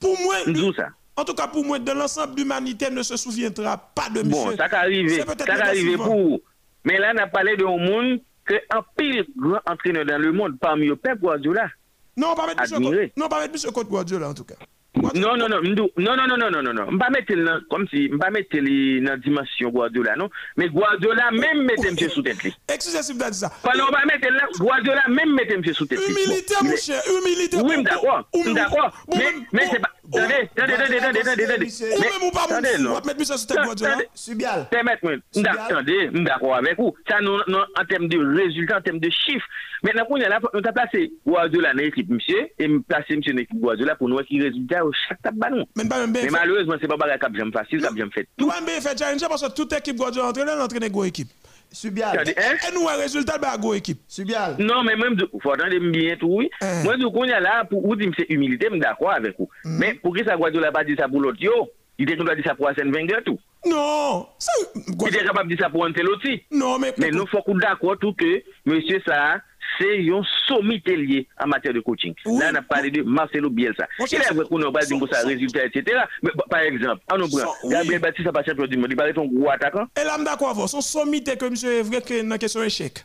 Pour moi, M'dou ça. En tout cas, pour moi, de l'ensemble de l'humanité ne se souviendra pas de monsieur. Bon, ça peut-être Ça arriver négativement. pour vous. Mais là, on a parlé d'un monde que un pile grand entraîneur dans le monde, parmi eux, Pep Guardiola. Non, pas mettre monsieur non, pas mettre monsieur Côte Guardiola en tout cas. Non, non, non, non, non, non, non, non, non, non. M'pas mettre le- comme si, m'pas mettre dans la dimension Guardiola, non? Mais Guardiola même mettait monsieur sous tête, li. Excusez si vous avez dit ça. Pendant on va mettre là, Guardiola même mettait monsieur sous tête. Humilité, mon cher, humilité. Oui, Ou- d'accord, d'accord. Mais, c'est pas, Tande, tande, tande, tande, tande, tande. Ou mè mou pa moun, wap mèt misè sou tèk wadjou la? Subyal. Tè mèt mwen, non. mdak tande, mdak wavèk ou. Sa nou an tem de rezultat, an tem de chif. Mè nan koun yè la, nou ta plase wadjou la nan ekip msè, e m plase msè nan ekip wadjou la pou nou wè ki rezultat ou chak tap banon. Mè malouzman se pa baga kap jèm fasil, kap jèm fèt tout. Mwen mbe fèt jèm jèm, paswa tout ekip wadjou antre lè, antre nè gwo ekip. Subial. Et nous, un résultat de la équipe. Subial. Non, mais même, il faut attendre bien tout, oui. Eh. Moi, donc, on est là, pour vous dire, que c'est humilité, je suis d'accord avec vous. Hmm. Mais pour que ça, Guadeloupe n'a pas dit ça pour l'autre, yo, il était capable de dire ça pour Arsène Wenger, tout. Non, ça, Il Guardiola- capable de dire ça pour Ancelotti. Non, mais. Mais nous, faut qu'on d'accord tout que, monsieur ça, c'est un sommité lié en matière de coaching. Oui. Là, on a parlé de Marcelo Bielsa. Il est vrai qu'on n'a dit son- pour ça, résultat, etc. Mais bah, par exemple, on prend. Oui. Gabriel Baptiste, ça pas champion du monde. Il paraît un gros attaquant. Et là, je suis d'accord avec vous. Son sommité que monsieur est vrai que dans la question échec.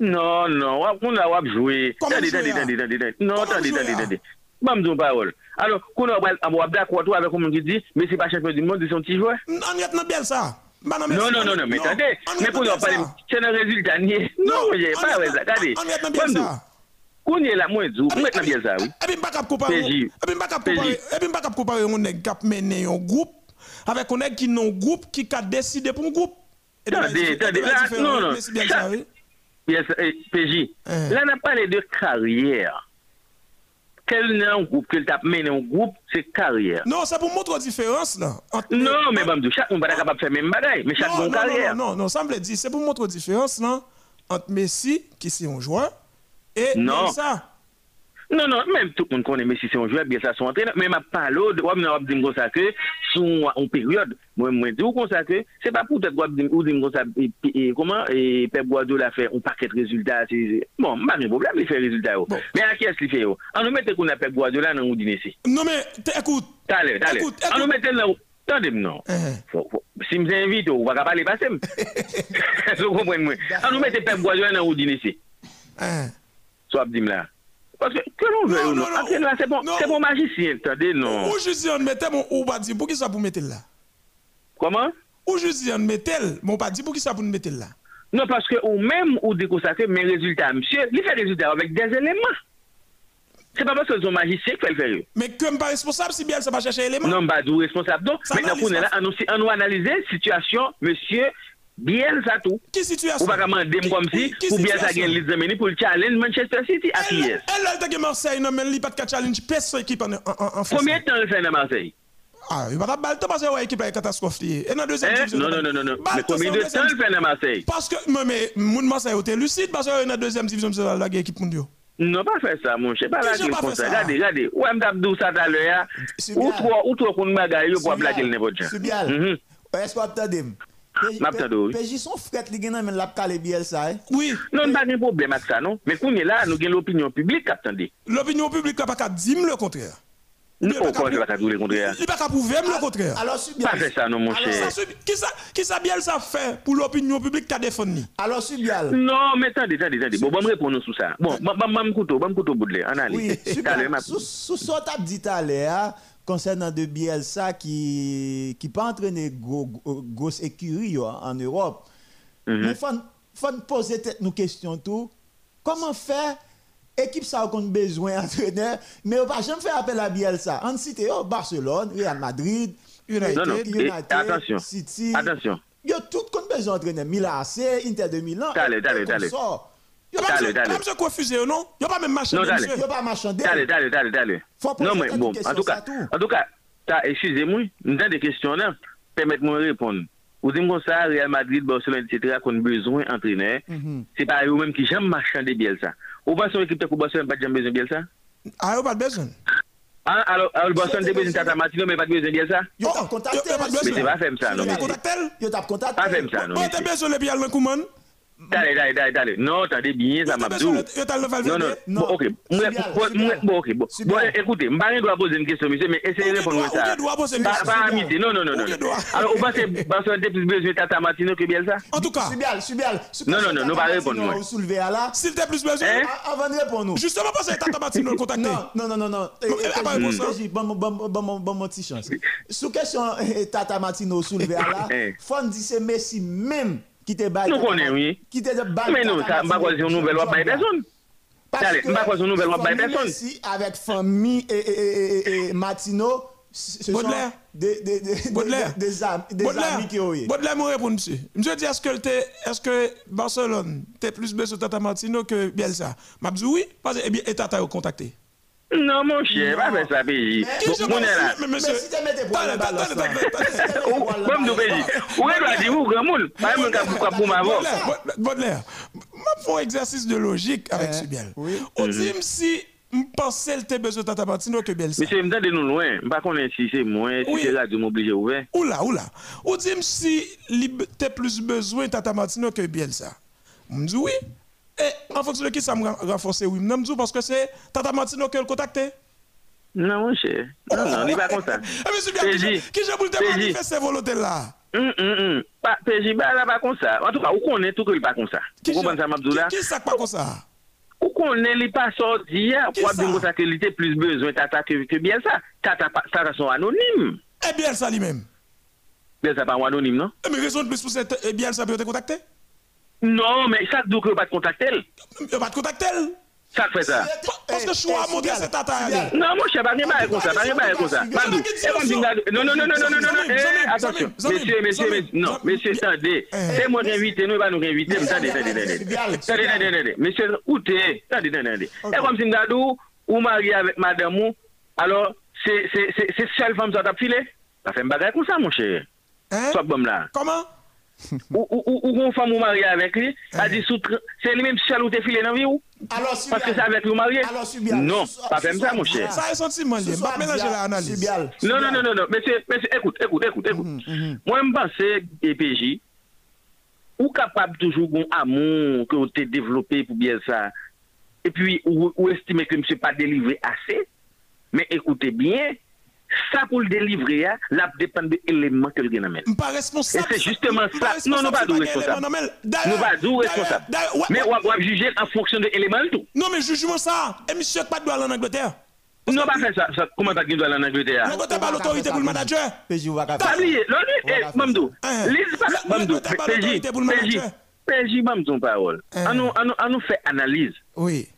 Non, non, on a joué. Attendez, attendez, attendez. Non, attendez, attendez, attendez. Pas me parole. Alors, qu'on a d'accord avec comme on dit, mais c'est pas champion du monde, c'est son petit joueur. On y est dans bien ça. Bah, Non, non, non, non, mais attendez. on Mais pour nous parler, c'est un résultat. Non, on pas ça. Attendez. On y est dans bien Comme nous, ça. qu'on est là, moi, vous mettez bien ça, oui. Et puis, pas cap comparer. PJ. Et puis, pas cap PJ. comparer. Et puis, pas cap comparer un nèg cap mené un groupe avec un nèg qui non groupe qui a décidé pour un groupe. Et donc, Attendez, il y a attendez, différents- là, différents- non, non. mais c'est bien Ça- ça, oui. Yes, eh, PJ. Hein. Là, on a parlé de. Quel n'est un groupe, quel tape mené un groupe, c'est carrière. Non, c'est pour montrer la différence, là. Non, mais Bamdou, chaque monde n'est pas capable de faire même bagaille, mais chaque non, carrière. non, non, non, ça me l'a dit. C'est pour montrer la différence, là, entre Messi, qui est un joueur, et Non. Bielsa. Non, non, même tout le monde connaît Messi, c'est un joueur, bien ça, son entraîneur. Mais ma mais on dit comme ça que, sous en période, moi, moi, dis comme ça que, c'est pas pour peut-être, ou dire comme ça, et, et, comment, et Pep Guardiola fait un paquet de résultats, bon, pas de problème, il fait résultats, bon. mais à qui est-ce qu'il fait, on nous met qu'on a Pep Guardiola dans le dîner ici. Non, mais, écoute. Allez, allez. On nous met Attendez, non. Uh-huh. Si je m'invite, on va pas parler passer. Vous comprenez, On nous met Pep Guardiola dans le dîner ici. Soit, là. Parce que, que l'on veut non, c'est bon, c'est bon magicien, attendez, non. On mettait mon ou pas dire, pour qui ça vous mettez là? Comment? Ou juste on mettait, mon pas dit pour qui ça vous mettez là? Non, parce que ou même ou déconsacrer mes résultats, monsieur, il fait des résultats avec des éléments. C'est pas parce que sont magiciens qu'il fait le faire. Mais comme pas responsable, si bien ça va chercher éléments. Non, pas du responsable. Donc, maintenant, on est là, on nous analyser situation, monsieur, Bien ça tout. Qui situation? Ou pas demander comme si ou bien ça gagne pour le challenge Manchester City à qui est Elle a gagné Marseille non mais il pas de challenge personne équipe en en France. Combien de temps il fait dans Marseille? Ah, il va pas temps parce que l'équipe est catastrophe Et dans deuxième division. Non non non non non. Mais combien de temps il fait dans Marseille? Parce que mais mon Marseille était lucide parce que dans deuxième division c'est la équipe mondiale. Non, pas faire ça, mon cher. Pas la comme ça. Regardez, regardez. Ouais, m'dabdou ça tout à l'heure. Ou toi, ou toi, qu'on m'a gagné pour blaguer le n'importe quoi. C'est bien. Est-ce que vous PJ son fret li gen nan men lap kale biel sa eh? Oui Non, nan gen problem ak sa non Men kounye la, nou gen l'opinyon publik kap tande L'opinyon publik la pa ka dim le kontrèr Non, kon le kontrèr Li pouvem le kontrèr Pa fe sa non mon chè Ki sa biel sa fe pou l'opinyon publik ka defon ni Alors su biel Non, men tande, tande, tande Bon, m repon nou sou sa Bon, koutou, koutou boudle Sou sot ap di talè ha concernant de Bielsa qui qui pas entraîné grosse écurie en Europe. Mm -hmm. Mais faut faut poser nos questions tout. Comment faire équipe ça a besoin d'entraîneur mais on pas jamais faire appel à Bielsa. En cité oh, Barcelone, Real Madrid, United, non, non. United attention. City. Attention. Yo tout qu'on besoin d'entraîneur. Milan AC, Inter de Milan. Allez, allez, allez. Yo pas besoin quoi fuser non? Yo pas même marchander. Non, Yo. Allez, allez, allez, allez. Non mais bon, en tout cas, en tout cas, excusez-moi, nous avons des questions là. Permettez-moi de répondre. Vous dites comme ça, Real Madrid, Barcelone, etc., qu'on a besoin d'entraîneur. Mm-hmm. C'est pas eux-mêmes qui jamais marchander bien ça. Ou pas son équipe de Barcelone, pas jamais besoin de bien ça Ah, pas besoin. Ah, alors, alors Barcelone a besoin de Tata Martino, mais pas besoin de bien ça Yo t'as contacté. Mais c'est pas fait ça, non. Yo t'as contacté. Yo t'as non. Le Dale, dale, dale, dale. Non, attendez bien, ça m'a dit. Non, non, bon, ok. Bon, ok, bon. Bon, écoutez, je dois poser une question, monsieur, mais essayez de répondre à ça. Pas amitié, non, non, non, non. Alors, vous pensez que Barcelone a plus besoin de Tata Martino que Bielsa? En tout cas. Subial, Subial. Non, non, non, nous pas répondre. Vous soulevez à là. S'il te plus besoin. Avant de répondre. Justement, parce que Tata Martino le contacter. Non, non, non, non. Bon, bon, bon, bon, petit chance. Sous question Tata Martino soulevé à là, faut dire c'est Messi même qui te bat. Nous connaissons, oui. Qui te bat. Mais non, ça, une nouvelle loi par personne. Allez, pas quoi, c'est une nouvelle loi par personne. Si, avec famille et, et, et, et Martino, ce sont des, des, des, Baudelaire. des, des, amis, des amis qui ont eu. Baudelaire, moi, répond, monsieur. Monsieur dit, est-ce que, est que Barcelone, t'es plus besoin de Tata Martino que Bielsa? M'a dit oui, parce que, eh bien, et Tata a contacté. Non, mon cher, pas faire ça, pays. Mon est là. Mais si tu mets tes poils dans le Comme nous, pays. Où est-ce que tu dis, grand monde Pas même pour ma voix. Baudelaire, je fais un exercice de logique avec Subiel. On dit si je pensais que tu besoin de Tata Martino que Bielsa. Monsieur, je me de nous loin. Je ne sais pas si c'est moi, si c'est là, je m'oblige ouvert. Oula, oula. On dit si tu as plus besoin de Tata Martino que Bielsa. Je me dis oui. Et en fonction de qui ça me renforce, oui. Je parce que c'est Tata Martino qui a contacté. Non, mon cher. Non, non, il n'est pas comme ça. Eh, mais c'est bien. Qui j'ai voulu te manifester ces volontés-là? Hum, hum, hum. PJ, bah, là, pas comme ça. En tout cas, où qu'on est, tout que pas comme ça. Vous comprenez ça, Mabdoula? Qui ça pas comme ça? Où qu'on est, il pas sorti, pour bien ça? Qu'il était plus besoin Tata que bien ça. Tata, Tata sont anonymes. Eh bien ça lui-même. Bien ça pas anonyme, non? Eh, mais raison de plus pour cette, eh bien ça peut te contacter? Non, men, sa douk yo pat kontakte el. Yo pat kontakte el? Sa kwe sa. Paske chwa moun de se tata ane. Nan, moun chè, bagnen baye kon sa, bagnen baye kon sa. Bandou, evan binga... Non, non, non, non, non, non, non, eh, atensyon. Mesye, mesye, mesye, non, mesye, sa de. Se moun renvite, nou evan nou renvite, mwen sa de, sa de, sa de. Sa de, sa de, sa de. Mesye, ou te, sa de, sa de, sa de. Evan binga dou, ou mari avèk madame mou, alò, se, se, se, se sel fèm sa tap file, la fèm bagay kon sa, moun chè. Sop bom la. Koman? ou, ou, ou, ou kon fam ou marye avèk li, eh. a di sou, se li mèm chal ou te file nan vi ou? Paske sa avèk ou marye? Non, pa fèm sa mou chè. Sa e senti man li, mèm menanje la analize. Non, non, non, non, mèm se, mèm se, ekout, ekout, ekout, ekout. Mwen mpansè EPJ, ou kapab toujou goun amon ke ou te devlopè pou bie sa, e pi ou estime ke mse pa delivre asè, mè ekoutè bien, mèm, ça pour le délivrer, hein, là dépend de l'élément que le gagne amène. Pas responsable. Et c'est justement ça. Non, non, pas responsable, nous c'est responsable. mais Nous pas nous on va juger en fonction de l'élément tout. Non, mais jugement ça. Et monsieur pas de droit aller en Angleterre. Non, pas faire ça. comment pas qu'il doit aller en Angleterre? L'Angleterre pas l'autorité pour le manager. PJ, ou va Pas faire ça. On eh, faire Mamdou. Hein. Pas, Mamdou. pas PJ, l'autorité pour le PJ, manager. PJ, Mamdou, parole. Hein. On nous, on nous, on nous fait analyse. Oui.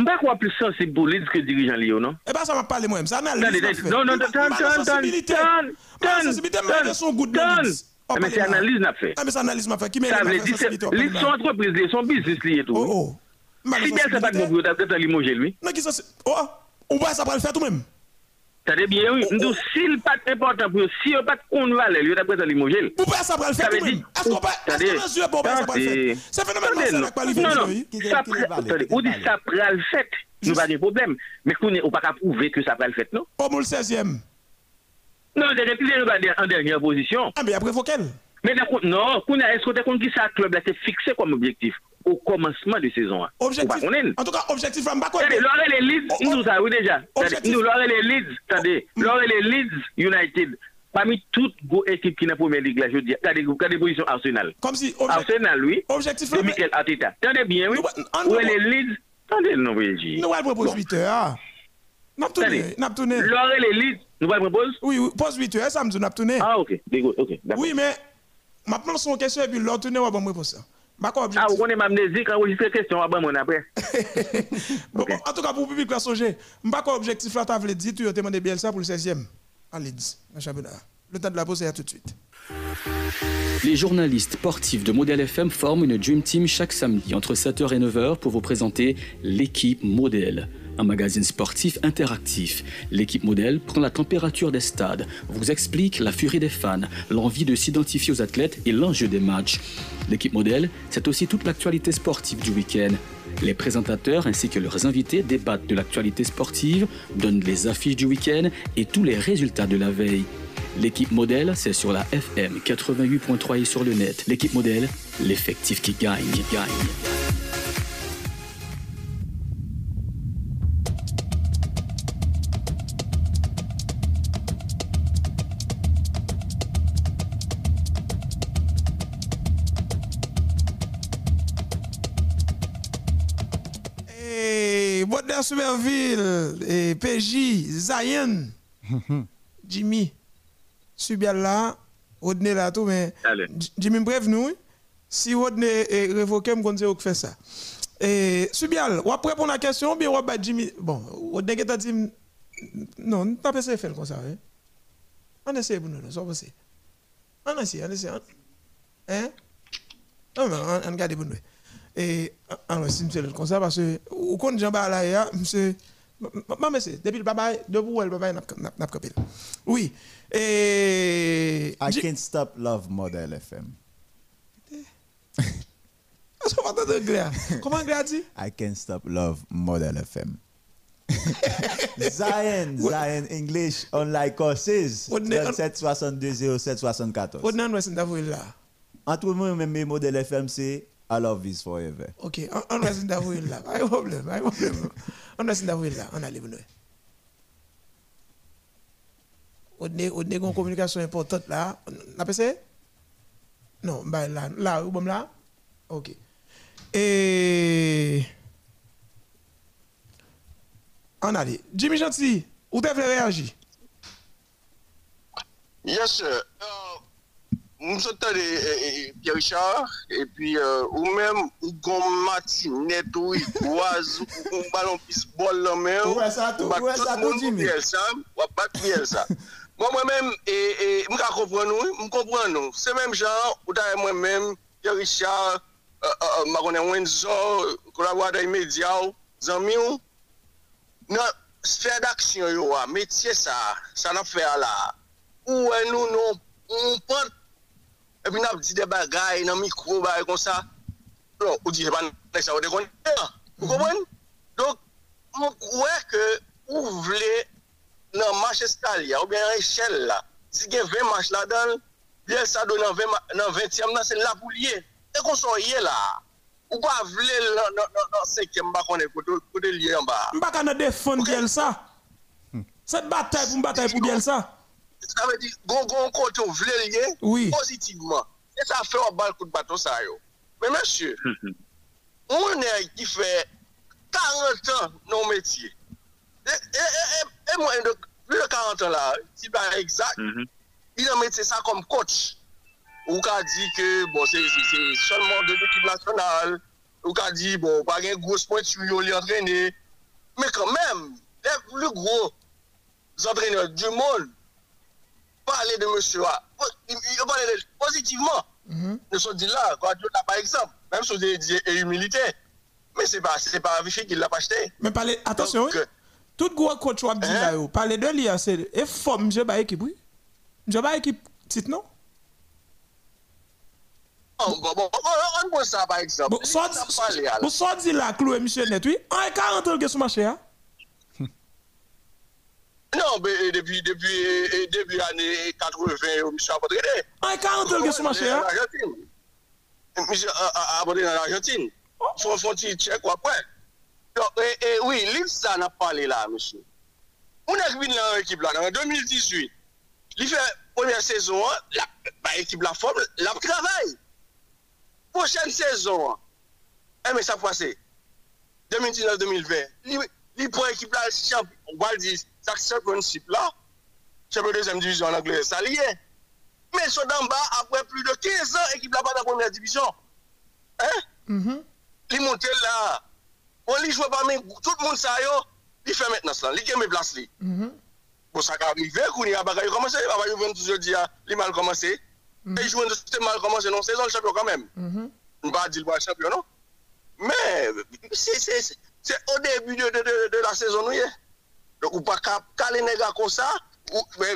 M'pas quoi plus sensible pour Lise que dirigeant Lio, non? Eh ben, ça m'a moi-même. Ça analyse. Attendez, m'a attendez. fait. Non, non, M'a- tonne, m'a tonne, tonne, sensibilité. tonne, Ma tonne, sensibilité, m'a tonne, fait son goût de tonne. Leeds. Oh, Mais pas c'est les mains. analyse n'a fait. Ah, mais c'est analyse m'a fait. Qui m'a Ça veut fait dire, sensibilité, oh, son entreprise, liée, son business lié tout. Oh, oh. Si c'est pas de sensibilité. mon bureau, t'as peut-être limogé lui. Non, c'est- Oh, on voit ça pour le faire tout même. T'as bien, oui. Nous, s'il pas important pour si il pas de compte valeur, lui, t'as peut-être limogé. Pour pas ça pour le faire Est-ce qu'on peut, est-ce qu'on mesure pour pas ça pour le faire? C'est phénomène Attendez, ça pas arrivé. Non, non, ça attendez, on dit ça pral fait, nous pas de problème. Mais qu'on est, on pas prouver que ça pral fait, non? Pour le 16e. Non, j'ai répliqué en dernière position. Ah, mais après, faut qu'elle. Mais non, qu'on est-ce que t'as compte qui ça club là, c'est fixé comme objectif au commencement de saison? hein? Objectif. En tout cas, objectif, je ne pas Attendez, L'heure les Leeds, Oh, oh. nous ça, oui déjà. Nous, l'heure les Leeds, attendez, l'heure les Leeds United, parmi toutes les équipes qui n'ont pas première ligue je dis, regardez, regardez position Arsenal. Comme si Arsenal, oui. objectif De là, Michael Arteta. Attendez bien, oui. Où est les Leeds? Attendez, non, oui, nous allons proposer 8 heures. N'a tourné, tourné. L'heure les Leeds, nous va propose? Oui, oui, pose 8 heures, ça me dit n'a tourné. Ah, ok, ok. Oui, mais maintenant, son question, et puis l'autre tourné, on va me poser ça. Ah, vous connaissez ma amnésie quand vous enregistrez question, ben, mon après. Bon. En tout cas, pour le public, là, songer, pas quoi objectif là, tu avais dit, tu as demandé Bielsa pour le 16e en Leeds, dans le temps de la pause, c'est à tout de suite. Les journalistes sportifs de Modèle FM forment une Dream Team chaque samedi entre 7h et 9h pour vous présenter l'équipe Modèle, un magazine sportif interactif. L'équipe Modèle prend la température des stades, vous explique la furie des fans, l'envie de s'identifier aux athlètes et l'enjeu des matchs. L'équipe Modèle, c'est aussi toute l'actualité sportive du week-end. Les présentateurs ainsi que leurs invités débattent de l'actualité sportive, donnent les affiches du week-end et tous les résultats de la veille. L'équipe modèle, c'est sur la FM 88.3 et sur le net. L'équipe modèle, l'effectif qui gagne, gagne. Et Baudelaire Soumerville, et PJ, Zayen, Jimmy, Subial là, Rodney là, tout, mais Jimmy prévenu, oui. si Rodney est révoqué, je vais faire ça. Et Subial, ou après à la question, bien ou Jimmy? Bon, Rodney qui t'a dit, non, on pas essayer de faire comme ça, hein. On essaie pour nous, ça va passer. On essaie, on essaie. Hein? On, on garde pour nous. Et on va essayer de faire comme ça parce que, quand j'en parle là, monsieur, maman, c'est, depuis le papa, depuis le papa, n'a pas capé. Oui. Et. I can't stop love Model FM. Ah, va t'entendre anglais. hein. Comment anglais a dit? I can't stop love Model FM. Zion, Zion English Online Courses. On est- 37 62 07 74. On a un ouest d'avoir là. Entre moi, même mes Model FM, c'est I love is forever. Ok, on on ouest d'avoir là. Pas de problème, pas de problème. On ouest d'avoir là. On a les bonheurs. On est, on est une communication importante là. On a ça? Non, bah là, là, ou bon là? Ok. Et. On a. Jimmy Gentil, où t'as fait réagir? Yes, sir. Euh, nous sommes allés, Pierre Richard, et puis, euh, ou même, ou gon matinette, ou oise, ou tout, ou tout, monde Jimmy. pour Bielsa, ou bat comprends nous, je comprends nous. C'est même genre, ou Pierre Richard, euh, euh, Marone Wenzo, collaborateur immédiat, Zami, nan sfère d'action yo a, métier ça, ça n'a fait là. Ou est nous non, on prend et puis n'a dit des bagailles dans micro bah comme ça. Non, ou dit pas ça vous déconne. Vous comprenez? Donc on croit que vous voulez dans match Estalia ou bien échelle là. Si il y a 20 matchs là-dedans, bien ça donne dans 20 dans 20e c'est là pour lier. Et qu'on soit là. Ou pas vle dans dans 5e ba connaît côté lié en bas. M'pa kana défendre Bielsa. Cette bataille pour bataille pour Bielsa. sa ve di, gongon kote ou vle liye, pozitivman. E sa fe ou bal kout baton sa yo. Men monsye, moun e ki fe 40 an nou metye. E mwen de, plus de 40 an la, si ba exact, il an metye sa kom kote. Ou ka di ke, bon, se solman de l'ekip nasyonal, ou ka di, bon, pa gen gros pointu yo li antrene, men kan men, le gros antrene du moun, parler de monsieur A. Il il parle de positivement. Nous sommes dit là, Guardiola par exemple, même si vous dit humilité. Mais c'est pas, c'est pas Vichy qui l'a pas acheté. Mais parlez, attention, Donc, oui. Tout gros coach wap di Hein? yo, parlez de li a, c'est et fort monsieur ba équipe, oui. Monsieur ba équipe titre non? Bon, bon, bon, on, prend ça par exemple. Ça parle, là. dit cloué monsieur net, oui. En 40 ans que sous marché, hein? Non, mais depuis, depuis, depuis l'année 80, au monsieur a pas. En 40 ans que sous marché, hein? Monsieur a, abordé en Argentine. Faut, faut petit check ou après. Oui, ça n'a pas parlé là, monsieur. On a venu dans l'équipe là, en 2018. Il fait première saison, la, bah, équipe la forme, la travail. Prochaine saison, eh, mais ça passé. 2019-2020. Il, prend l'équipe là, champ- on va le dire, ça championship là, champion deuxième division en anglais, ça lié. Mais ils sont d'en bas, après plus de 15 ans, l'équipe là pas dans la première division. Hein? Il monte là. On lui joue pas, mais tout le monde ça yo, il fait maintenant ça, il gagne place li. Mhm. Bon, ça arriver, qu'on y a bagaille commencé, y il mal commencé. Et il joue c'était mal commencé, non, saison le champion quand même. Mhm. On va dire le champion, non? Mais, c'est, c'est, c'est- c'est au début de, de, de, de la saison, nous, y est. Donc, ou pas caler les gars comme ça, ou, mais,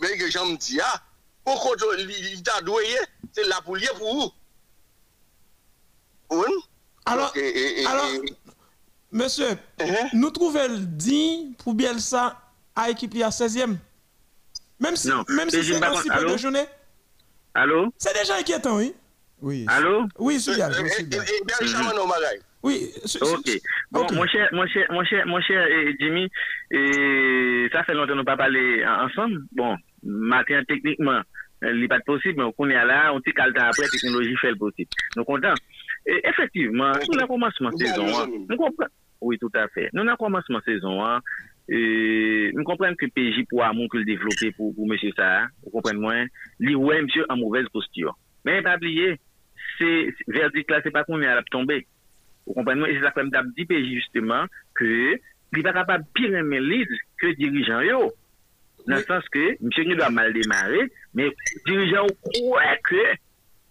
mais, que j'en me dis, ah, pourquoi il il t'a doué, c'est là pour pour vous. Oui? Alors, Donc, et- et- et- alors, et- monsieur, Mhm. nous trouvons le digne pour Bielsa à équipe à 16e. Même si, Non, même si c'est pas un si peu de journée, Allô? c'est déjà inquiétant, oui. Oui. Allô? Oui, Subial. Oui, Ok. Bon, ok. mon cher, mon cher, mon cher, mon cher eh, Jimmy, eh, ça fait longtemps que nous pas parlé en- ensemble. Bon, matin techniquement, euh, il n'est pas possible, mais on est là, on dit qu'à après, la technologie fait le possible. Nous contents. Et effectivement, nous avons commencement Vous saison. hein. Nous comprenons. Oui, tout à fait. Nous avons commencement saison. Hein. Et nous comprenons que PJ pour amour que le développer pour, pour monsieur ça. hein. Vous comprenez moins. Lui, ouais, monsieur, en mauvaise posture. Mais pas oublier, c'est, c'est- verdict là, c'est pas qu'on est à la tomber. Ou kompanman, e se la kon mdap di peji justeman ke li pa kapab pi remen lid ke dirijan yo. Nan sens ke, msye nye do a mal demare, men dirijan ou kouè ke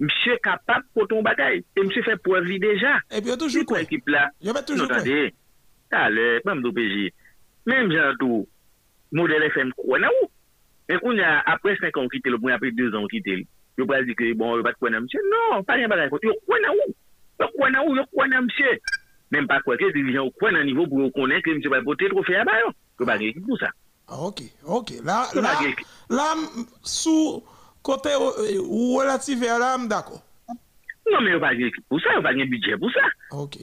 msye kapab poton batay. E msye fè poavi deja. E pi yo toujou kouè. Yo pa toujou kouè. Talè, pa mdo peji. Men mjan tou, model FM kouè nan ou. Men koun ya apre 5 an kite, lopon apre 2 an kite, yo pa di ke bon, yo pat kouè nan msye. Non, pa rien batay. Yo kouè nan ou. Yo nan ou? Yo ou connaître que monsieur va voter trophée à bayon. Yo pas gagné pour ça? Ah, ok, ok. Là, C'est là, pas gay. là, m- sous côté euh, relatif à là, m d'accord. Non, mais yo pas gagné pour ça, yo budget pour ça. Ok.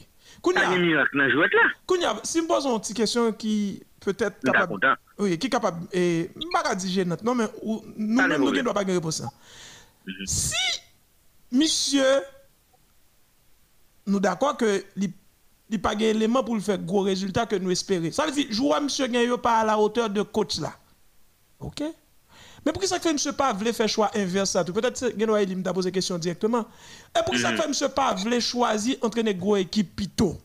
Si me pose une petite question qui peut-être Nous capable. Oui, qui est capable. Et, pas dire non, mais ou- nous-mêmes, de nous ne doit pas gagner pour ça. Mhm. Si, monsieur, nous d'accord que il n'y a pas d'élément pour le faire gros résultat que nous espérons. Ça veut dire, joueur monsieur gagne pas à la hauteur de coach là. OK? Mais pour qui ça fait monsieur pas voulait faire choix inverse? Peut-être que il m'a posé question directement. Et pour qui ça fait monsieur pas voulait choisir entraîner gros équipe pito?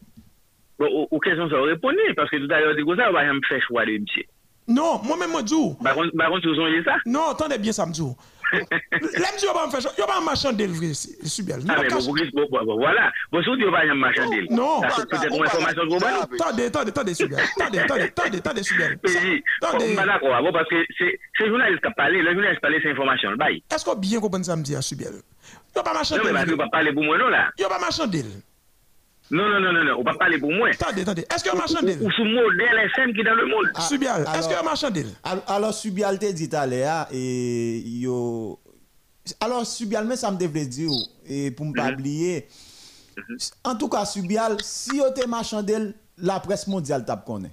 Bon, aux, questions, ça répondre, parce que tout à l'heure, dit que ça, on va me faire choix de monsieur. Non, moi-même, moi, dis Par contre, par contre, vous avez ça? Non, attendez bien ça, me dit. Va marchander le vrai, Subiel. Ah, voilà. Bon, si on va y marchander. Non. Peut-être une information globale. Attendez, attendez, attendez, Subiel. Attendez, attendez, attendez, attendez, Subiel. Attendez. Pas d'accord, bon, parce que c'est journaliste qui a parlé, le a cette information. Est-ce qu'on bien dit à Subiel? Yo. Non, non. Yo marchander. Non, non, non, non, non, on va parler pour moi. Attendez, attendez. Est-ce que marchandise Ou sous modèle SM qui est dans le monde? Ah, Subial, est-ce que marchandise Alors, Subial te dit à et yo. Alors, Subial, mais ça me devrait dire, et pour ne pas mhm. oublier, mhm. en tout cas, Subial, si yo te marchandise, la presse mondiale tape connaît.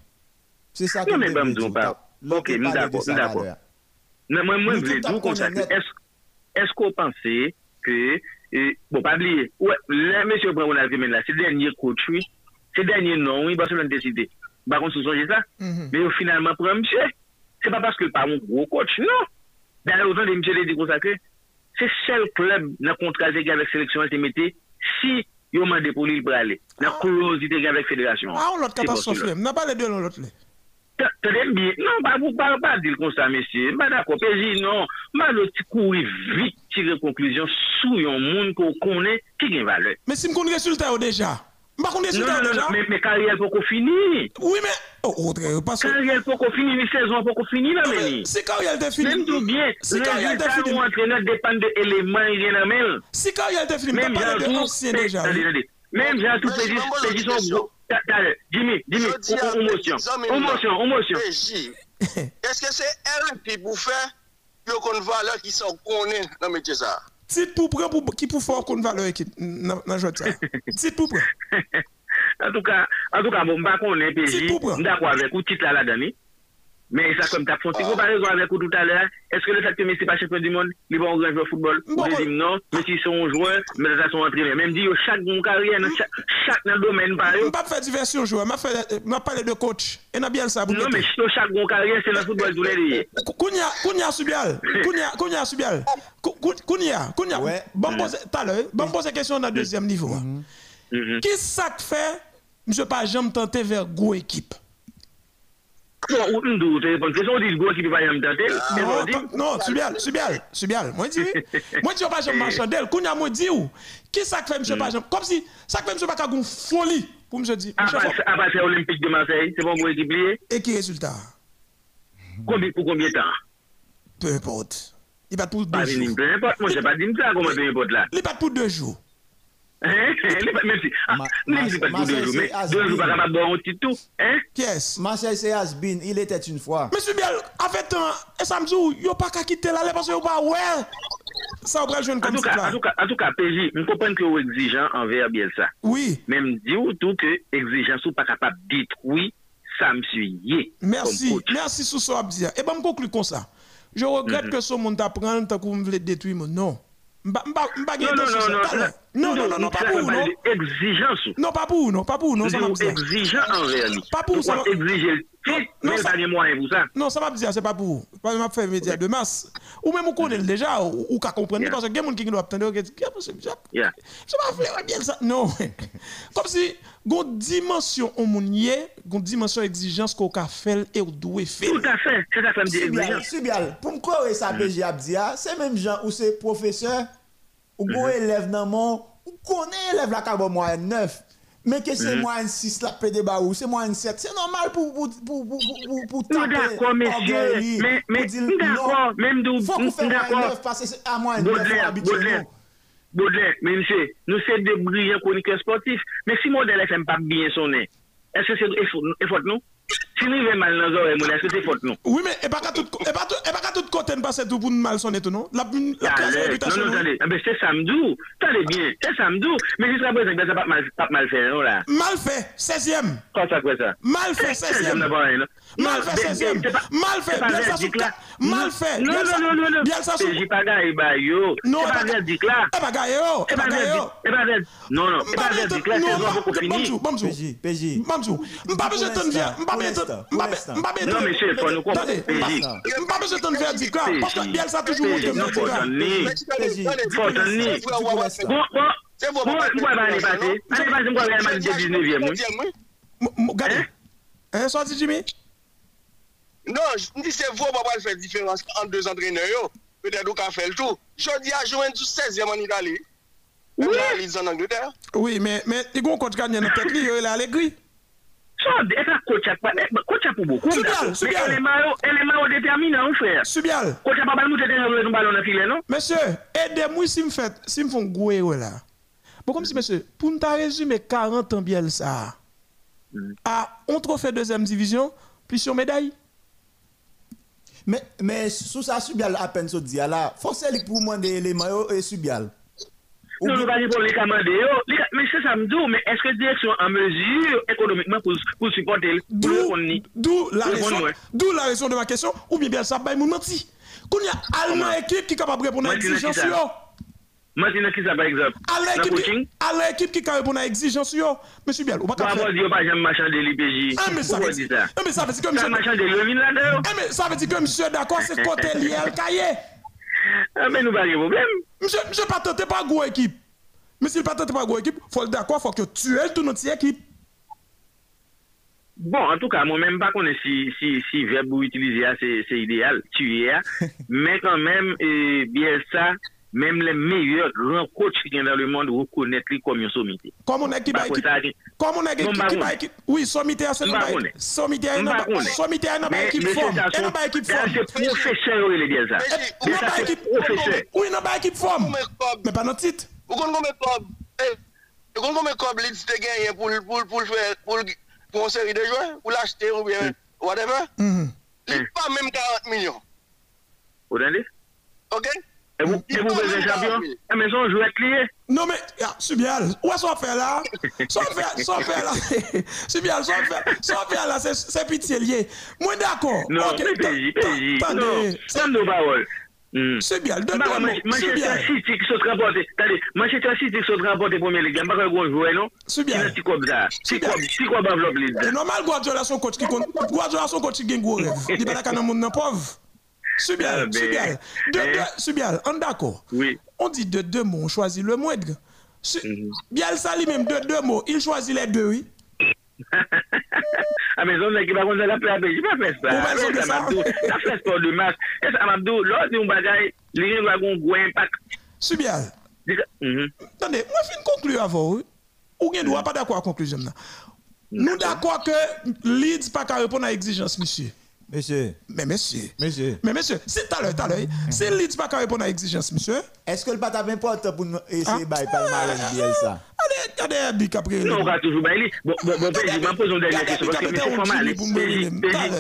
C'est ça que je veux dire. Ok, d'accord, d'accord. Non, moi, moi, je veux dire comme ça. Est-ce qu'on pensait que et, bon, pas oublier. Ouais, là, monsieur Brown là, c'est le dernier coach, oui. C'est le dernier nom, oui, Barcelone décidé. Par contre, vous ça. Mm Mais finalement, pour un monsieur, c'est pas parce que pas un gros coach, non. D'ailleurs, autant des monsieur les que c'est seul club dans le contrat avec la sélection qui si il a demandé pour lui pour aller. Dans la curiosité avec la fédération. Ah, on l'a catastrophe, n'a pas les deux l'autre. Très bien. Non, pas vous pas, pas dire comme ça, monsieur. Pas d'accord. PJ, non. Mais le petit courir vite, tirer conclusion sous un monde qu'on connaît qui a valeur. Mais si je connais résultat déjà. Pas qu'on résultat déjà. Mais, mais carrière pour qu'on finisse. Oui, mais. Oh, autre, parce que. Carrière pour qu'on finisse, une saison pour qu'on finisse, là, mais. Si carrière est fini. Même tout bien. Si carrière est fini. Le entraîneur dépend de l'élément, il y en a même. Si carrière est fini, même pas de. Même j'ai tout gros. Jimmy, Jimmy, ou monsyon, ou monsyon, ou monsyon. Eske se el pi pou fe, yo kon valeur ki sa konen nan metye sa? Ti tou pre ki pou for kon valeur ki nan jwad sa? Ti tou pre? An tou ka, an tou ka, mba konen peji, mda kwa vek ou tit la la dani. Mais ça, comme tu as fait une comparaison avec vous tout à l'heure, est-ce que le fait que Messi n'est pas champion du monde, il va en grand joueur football Vous dites non, Messi sont joueurs, mais ça sont entraîneurs. Même dit, chaque bon carrière, chaque, chaque domaine, par exemple. Je ne pas faire diversion joueur, je vais parler de coach. Et n'a bien ça. Non, mais chaque bon carrière, c'est le football tous les liés. Kounia, Kounia Subial, Kounia, Kounia Subial, Kounia, Kounia, bon poser, tout à l'heure, bon poser question dans le deuxième niveau. Mm-hmm. Qui ça fait, je ne pas jamais tenter vers go équipe? Non, Subial, Subial, Subial. Moi, dis, moi, dis, pas jamais marchandel. Kounya, moi, dis, où? Qui ça fait, monsieur, pas Comme si, ça fait, monsieur, pas une folie pour monsieur dire. À partir Olympique de Marseille, c'est bon pour équipe Et qui résultat? Combien, pour combien de temps? Peu importe. Il va pour deux jours. Peu importe, moi, je pas dit ça, comment peu importe là. Il va pour deux jours. Même si, ah, même si pas deux jours, mais deux jours, pas bon un petit tout. Hein? Yes. Marseille, c'est Asbin, il était une fois. Monsieur Biel, en fait, et ça me dit, a pas qu'à quitter là, parce qu'il pas, ouais. Ça, va jouer comme ça. En tout cas, en tout cas, PJ, je comprends que vous exigeant envers Bielsa. Oui. Même dit tout que exigence ou pas capable de détruire, ça me suit. Merci, merci sous ce dire. Et ben, je conclue comme ça. Je regrette mm-hmm. que ce monde apprend tant que vous voulez détruire, non. Mba non, non, non, non, non, non, non, pas pour non. Exigence. Non, pas pour non, pas pour non, ça m'a dit. Exigeant envers lui. Pas pour ça. Exiger non, ça. Non, ça m'a dire c'est pas pour. Pas m'a fait média de masse. Ou même on connaît déjà ou qu'à comprendre parce que il y a des gens qui doivent attendre que je pas faire bien ça. Non. Comme si une dimension au monde une dimension exigence qu'on a fait et on doit faire. Tout à fait. C'est ça que me dit exigence. C'est bien. Pour me quoi ça PJ Abdia, c'est même gens ou c'est professeur Ou go mhm. élève dans mon, ou connaît élève la carbone moyenne 9. Mais que c'est moyenne 6 la pédé baou, c'est moyenne 7. C'est normal pour pour pour pour pour, pour taper. D'accord monsieur. Mais mais d'accord, même d'où d'accord. Parce que à moyenne 9 habituellement. Baudelaire, mais monsieur, nous sommes des brillants chroniqueurs sportifs. Mais si modèle FM pas bien sonné, est-ce que c'est effort, effort nous? Si nous avons mal dans est-ce que c'est faute nous Oui, mais et pas qu'à tout, et pas, et pas qu'à tout côté ne passe tout pour nous mal sonner tout non? La la classe réputation. Non non? attendez, ah, c'est samedi. Attendez bien, c'est samedi. Mais jusqu'à présent, ça pas mal pas mal fait non là? Mal fait, 16e. Quoi ça quoi ça? Mal fait 16e. Mal fait 16e. Mal fait, bien ça sous Mal fait. Non non non non. Bien ça sous. J'ai pas gagné ba yo. Non, pas verdict là. Eh pas gagné yo. Eh pas gagné yo. Pas verdict. Non non, pas verdict là, c'est pas pour finir. Bamzou, PJ, PJ. Bamzou. M'pas besoin de dire, m'pas besoin non, monsieur, il faut nous comprendre. Pas besoin de parce que ça toujours. Faut. Bon, bon, bon, moi, va aller passer. Allez passer, moi, Real Madrid de 19e. Regardez. Hein, sorti Jimmy? Non, je dis c'est vous, on va faire différence entre deux entraîneurs. peut-être au fait le tout. Je dis à Juventus 16e en Italie. Oui. en Angleterre. Oui, mais mais il y a un coach gagnant dans tête li, il est Allegri. So, e pa coach ak pa, coach ak pou beaucoup. Subial, Subial. Mais élément yo, élément yo déterminant, frère. Subial. Coach ak pa bal nou te tenye nou ballon nan filet, non? Monsieur, aidez-moi si me fait si me font gouer là. Bon comme si monsieur, pour nous résumer 40 ans Bielsa. À on trophée deuxième division, plus sur médaille. Mais, mais sous ça, Subial, à peine se dit, là, forcément, pour moi, des éléments, yo, et Subial. Ou nou pa di pou li kamande yo. Li ka- Mais c'est ça m'dou, mais est-ce que direction en mesure économiquement pour, pour supporter le pour le D'où kon ni? d'où la raison la de ma question ou bien Bielsa bay moun menti. Qu'on y a allemand équipe qui est capable de répondre à Moi, tu n'as exigence qui ça? yo. Moi, c'est qui ça, par exemple? L'équipe qui est capable de répondre à exigence yo. Monsieur Biel, ou yo jamais marchand de mais ça veut dire que Ça monsieur marchand de ça veut dire que monsieur d'accord c'est côté mais nous pas de problème. Monsieur, monsieur pas tenté par gros équipe. Mais s'il pas tenté par gros équipe, faut le d'accord, faut que tu aies tout notre équipe. Bon, en tout cas, moi-même, pas connais si, si, si verbe utiliser, ah, c'est, c'est idéal, tuer, ah. mais quand même, eh, bien ça, même les meilleurs grands coachs qui sont dans le monde reconnaissent lui comme une sommité. Comme on Bah, équipe. Comme Non, qui bah, qui on équipe. Oui, sommité pas on est. sommité pas on est. sommité non pas Mais, équipe forme. Et non pas équipe forme. c'est professeur, il est bien ça. Pas c'est équipe professeur. Oui, non pas équipe forme. Combien Mais pas notre titre. Ou kon kome kob, eh, ou kon kome kob Leeds te genye pou, l- pou, l- pou, l fè- pou, l- pou an seri de joueurs, pou l'acheter ou bien whatever, Mhm. li pa même 40 millions. Vous entendez? Ok? Et vous, et vous pas êtes même champion? 40 000. Ah, mais son joueur clé. Non mais, ah, Subial, où est-ce qu'on fait là? Soit fait, soit fait là. Subial, soit fait, soit fait là, c'est- c'est pitié lié. Moi d'accord. Non, ta- PJ. Non, nos paroles. Hmm. Subial, deux Bah, deux mots. Manchester Subial, City qui sont remporté. Attendez, Manchester City qui sont remporté premier ligue. Pas un gros joueur, non? Ça? C'est C'est bien. quoi, c'est quoi, enveloppe lead? C'est normal Guardiola son son rêve. Il va pas dans monde nan pauvre. Subial, Subial. Subial, on d'accord. Oui. On dit de deux mots, on choisit le moindre. Mhm. Bielsa lui-même de deux mots, il choisit les deux, oui. Ah, mais on qui va ça, la paix, j'ai pas fait ça. Ou son de Ça, ça. Ça fait sport de match. Et ça, Mabdou, l'autre, c'est un bagage, les gens doivent avoir un gros impact? Subial. Mhm. Attendez, moi je vais conclure avant, oui. Ou bien nous pas d'accord à la conclusion. Nous d'accord que Leeds pas qu'à répondre à l'exigence, monsieur. Mais monsieur. monsieur, Mais monsieur, c'est tout à l'heure, à l'heure. C'est Leeds pas qu'à répondre à l'exigence, monsieur. est-ce que le pas important pour nous essayer Ah. de palmarès Bielsa Allez, regardez Big après. Non, on va toujours bailler. Bon, bon, bon, je vais poser une dernière question parce que il faut mal aller. PJ,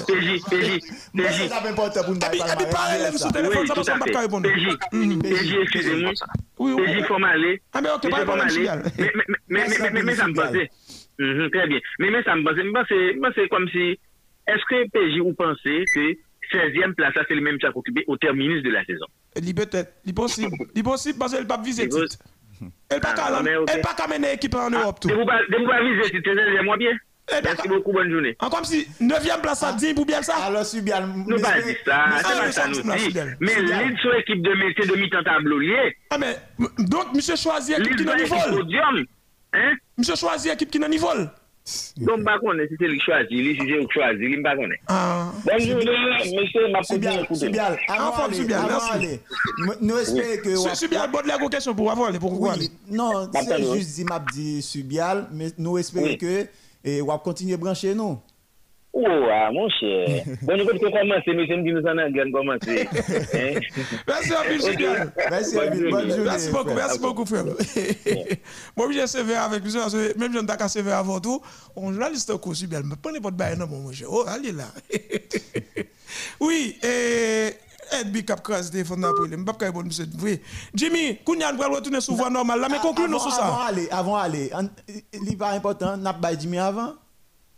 PJ, PJ, Mais c'est pas important pour nous bailler palmarès même sous Bielsa. téléphone, ça ne à pas répondre. PJ, PJ, excusez-moi. Oui, oui. PJ, faut m'aller. Ah, mais ok, Il pas. Sugal. Mais, mais, mais, mais, mais, mais ça me pensait. Mhm, Très bien. Mais, mais ça me pensait. C'est, moi, c'est comme si, est-ce que PJ, vous pensez que 16e place, ça, c'est le même qui a occupé au terminus de la saison? Il peut-être, il possible, il possible parce qu'elle pas viser Il veut- titre. Elle pas Ah, qu'à mais ok. elle pas qu'à mener équipe en Europe tout. De vous pas, viser, c'est 16e, moi bien. Eh, Merci d'accord. beaucoup, bonne journée. En comme si 9e place à 10 pour bien ça. Alors, Subial, Nous pas dit ça, c'est ah, pas mais ça ça, nous c'est dit. fidèle. Mais l'île sur équipe de métier de mi-temps tableau lié. Ah mais donc monsieur choisit équipe qui L'île n'a ni vol. Hein? Monsieur choisit équipe qui n'a ni vol. Donc, pas qu'on est, si c'est lui choisi, lui, si c'est lui choisi, lui, pas qu'on est. Ah. Bonne journée, monsieur, ma Subial, Subial, Enfin, d'aller, Subial, merci. d'aller, nous- espérons que... Je suis bien bonne la question pour avoir les pour Oui, non, Bah, c'est juste dit m'a dit Subial, mais nous espérons que et on va continuer à brancher nous. Oh, ah, mon cher. Bon, nous pouvons commencer, monsieur, me dit nous en avons commencé. Hein? Merci à vous, Subial. Merci, Bonne Abel, bonne journée. journée. Merci beaucoup, merci beaucoup, frère. Moi, j'ai sévère avec lui, parce que même je n'ai pas sévère avant tout. On journaliste au cours, Subial, mais prenez pas de bail, non, mon monsieur. Oh, allez là. Oui, et. Big Cap Cross téléphone après le m'pas bon monsieur oui Jimmy Kounyan va retourner sur voie normale là mais conclue nous Avant- sur Avant ça aller, avant aller, an- il pas important, n'a pas Jimmy avant.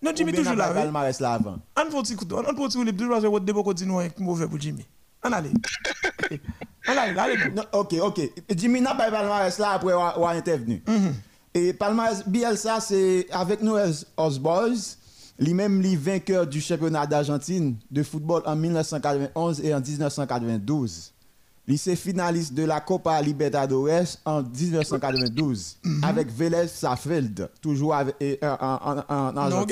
Non Jimmy toujours là oui palmarès là avant. on petit coup on parce que votre débat continue avec mauvais pour Jimmy on allez on allez allez Non, ok, ok. Jimmy n'a pas palmarès là après avoir intervenu. Mhm. Et palmarès Bielsa, c'est avec nous os Boys, lui-même les vainqueur du championnat d'Argentine de football en 1991 et en 1992. Lycée finaliste de la Copa Libertadores en 1992 avec Vélez Safeld, toujours avec, et, euh, en, en, en, en Non,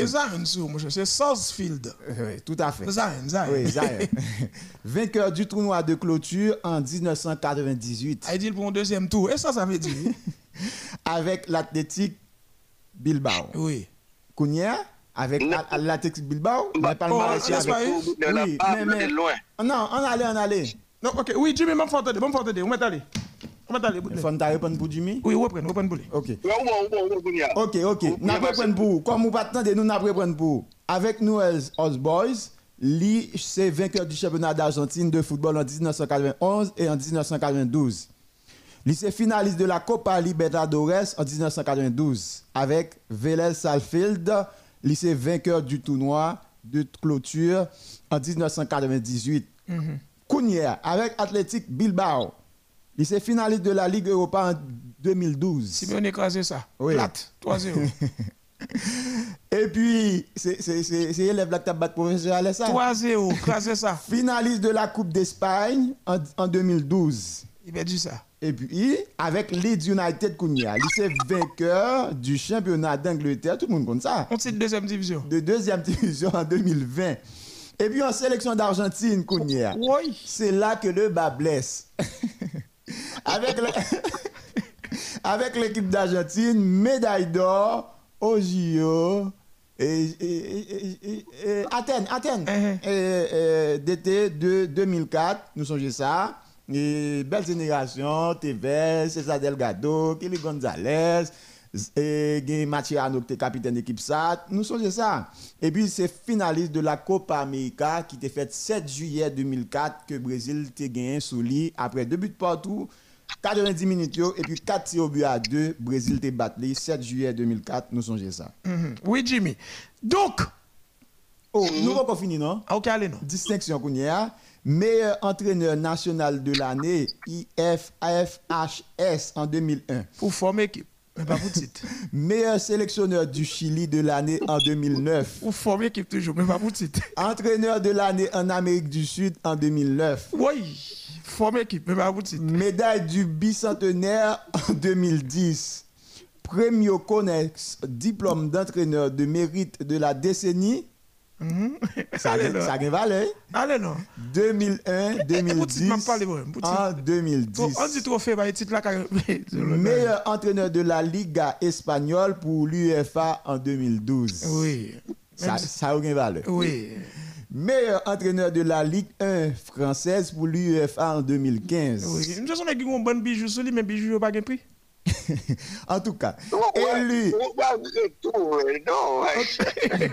c'est Sarsfield. Oui, tout à fait. Zion, Zion. Oui, Zaire. Vainqueur du tournoi de clôture en 1998 Il dit pour un deuxième tour. Et ça, ça veut dire? Avec l'Athletic Bilbao. Oui. Kounia avec l'Athletic Bilbao, Bah, mais pas le oh. Non, on allait, on allait. Non, ok. Oui, Jimmy, m'en faut attendre. M'en faut attendre. On va aller. On va aller. Il faut nous répondre pour Jimmy. Oui, reprendre, reprendre pour lui. OK. Ok, ok. Ou- N'a ou- pas prendre pour. Comme vous pas attendre, nous n'a pas prendre pour. Avec nous, Oz Boys, lui, c'est vainqueur du championnat d'Argentine de football en 1991 et en 1992. Lui, c'est finaliste de la Copa Libertadores en 1992. Avec Vélez Salfield, lui, c'est vainqueur du tournoi de clôture en 1998. Kounier, avec Athletic Bilbao, lui, c'est finaliste de la Ligue Europa en 2012. Si on écrasé ça. Oui. Plate. 3-0. Et puis, c'est élève là tu as battu professeur Alessa. 3-0. Écrasé ça. Finaliste de la Coupe d'Espagne en, en 2012. Il dire ça. Et puis, avec Leeds United Kounia, il c'est vainqueur du championnat d'Angleterre, tout le monde connaît ça, On titre deuxième division. de deuxième division en 2020. Et puis en sélection d'Argentine Kounia, Oui. c'est là que le bas blesse. avec le- avec l'équipe d'Argentine, médaille d'or au JO et, Athènes, Athènes, et d'été de 2004, nous songeons ça. Et belle génération, Tevez, César Delgado, Kelly Gonzalez, et qui était capitaine d'équipe ça, nous songeons ça. Et puis c'est finaliste de la Copa América qui était faite 7 juillet 2004 que Brésil t'a gagné sous lit après deux buts partout. 90 minutes et puis 4 tirs au but à 2, Brésil t'a battu 7 juillet 2004, nous songeons ça. Mhm. Oui, Jimmy. Donc, Oh, nous avons pas fini non? Ah, ok, allez, non. distinction qu'on y a. Meilleur entraîneur national de l'année, IFAFHS en 2001. Pour former équipe. Meilleur sélectionneur du Chili de l'année en 2009. Pour former équipe toujours. Mais pas pour titre. Entraîneur de l'année en Amérique du Sud en 2009. Oui. Former équipe. Mais pas pour titre. Médaille du bicentenaire en 2010. Premier Connex, diplôme d'entraîneur de mérite de la décennie. Ça Allez, a là. ça a valeur. Allez, non. 2001, Eh, eh, pour titre, m'en 2010, parle, bon, pour titre. en 2010. Trop- On dit trophée, bah, titre là, quand Meilleur entraîneur de la Liga espagnole pour l'UEFA en 2012. Oui. Ça, ça a valeur. Oui. Meilleur entraîneur de la Ligue 1 française pour l'UEFA en 2015. Oui. Nous sommes qui ont un bon bijou sur lui, mais bijou n'a pas de prix. En tout cas, élu. non, ouais.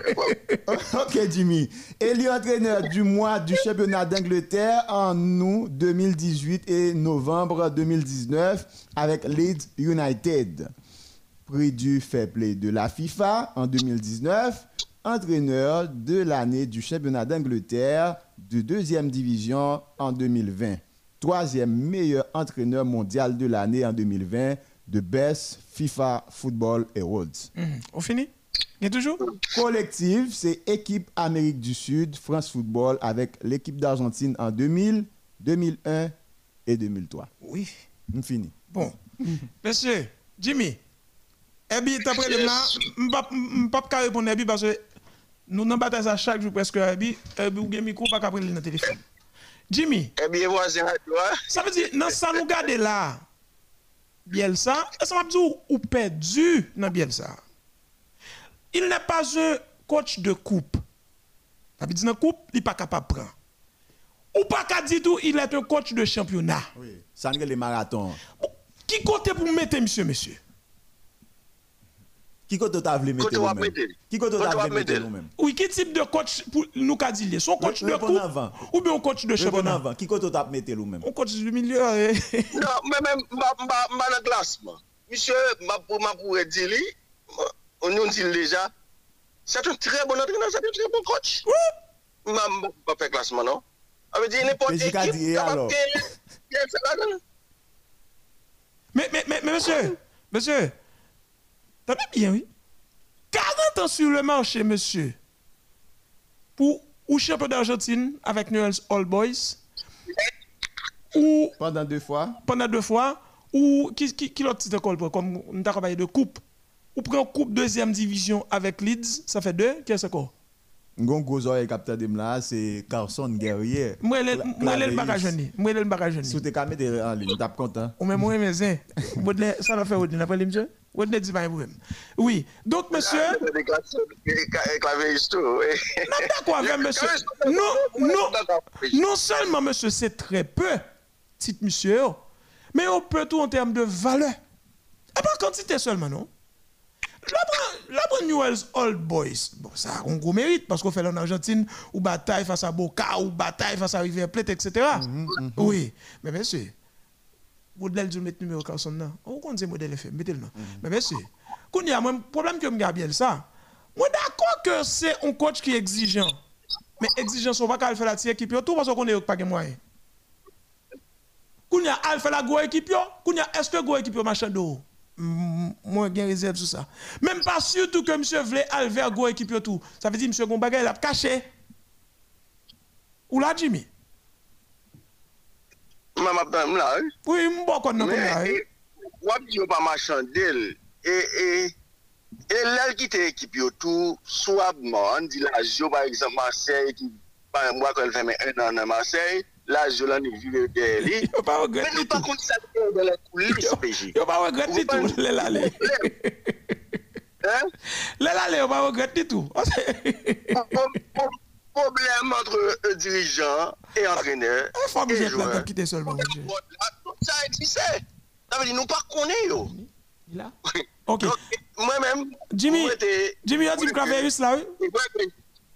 ok, Jimmy. Élu entraîneur du mois du championnat d'Angleterre en août 2018 et novembre 2019 avec Leeds United. Prix du fair play de la FIFA en 2019. Entraîneur de l'année du championnat d'Angleterre de deuxième division en 2020. Troisième meilleur entraîneur mondial de l'année en 2020 de Best FIFA Football Awards. Mhm. On finit? Il y a toujours? Collective, c'est équipe Amérique du Sud, France Football avec l'équipe d'Argentine en 2000, 2001 et 2003. Oui. On finit. Bon. Monsieur, Jimmy, Ebi, d'après le là, je ne peux pas répondre à Ebi parce que nous n'avons pas ça chaque jour presque à Ebi. Ebi ou bien micro, pas qu'après le téléphone. Jimmy, bien, voisin, toi, ça veut dire, dans ça nous garde là, Bielsa, ça m'a dit ou- perdu dans Bielsa? Il n'est pas un coach de coupe. Ça veut dire dans coupe, il n'est pas capable de prendre. Ou pas qu'à dire tout, il est un coach de championnat. Oui. Ça n'est les marathons. Qui compte pour mettre monsieur, monsieur? Qui côté t'as voulu mettre Côté ou à nous-même? mettre? Qui côté t'as voulu mettre mettre? nous-même? Oui, quel type de coach pour nous qu'a dit Son coach de coupe avant. ou bien un coach de championnat? avant. Qui côté t'as mettre nous-même? Un coach du milieu. eh. Non, mais même, ma, ma, classement. Monsieur, ma, ma pourrait dire, lui, on nous dit déjà, c'est un très bon entraîneur, c'est un très bon coach. Ma, ma, pas classement, non? Ça veut dire n'importe qui mais, mais, mais, mais monsieur, monsieur, t'as bien, oui. 40 ans sur le marché, monsieur. Pour ou champion d'Argentine avec Newell's All Boys. ou Pendant deux fois. pendant deux fois, ou qui, qui, qui l'autre titre comme avons parlé de coupe, ou prend coupe deuxième division avec Leeds, ça fait deux, qu'est-ce que c'est Gon gozo Carson Guerrier. Ou les monsieur. Baudelaire dit pas un problème. Oui. Donc, monsieur, non, d'accord avec monsieur. Non, non, non seulement, monsieur, c'est très peu, petit monsieur, mais on peut tout en termes de valeur. Et pas quantité seulement, non? La prend- Newell's Old Boys. Bon, ça a un gros mérite parce qu'on fait en Argentine ou bataille face à Boca ou bataille face à River Plate, etc. Oui. Mais monsieur, Baudelaire dit mettre numéro Carson là. On compte ce modèle fait, mettez-le là. Mais monsieur, quand il y a un problème que bien ça. Moi d'accord que c'est un coach qui est exigeant. Mais exigeant on va pas faire la petite équipe tout parce qu'on est pas de moyens. Quand il y a al fait la grosse équipe quand il y a est-ce que grosse équipe machin d'eau? Moi j'ai réserve sur ça. Même pas sûr tout que monsieur voulait al vers grosse équipe tout. Ça veut dire monsieur gon bagay l'a caché. Ou là Jimmy? Mwen ap dan m la, oui. M'bon kon nan là. Wap di yo pa machan del, e, e, e lèl ki te ekip yo tou, swabman, di la jo par exemple Marseille, ki pa mwa kon fèmè un an nan Marseille, la jo lan ni vive de li. Yo pas Men nou pa tout. kont sa te de la coulis peji. Yo pas regret du tout. Le la le. Hein? Le la le yo pas regret du tout. Problem entre e antreneur. Faut que e je joueur. la quitter seulement monsieur. Tout sa existe. Ça veut dire nou pa konen yo. Là. OK. Mwen men, Jimmy. Jimmy a dit Claverus là oui?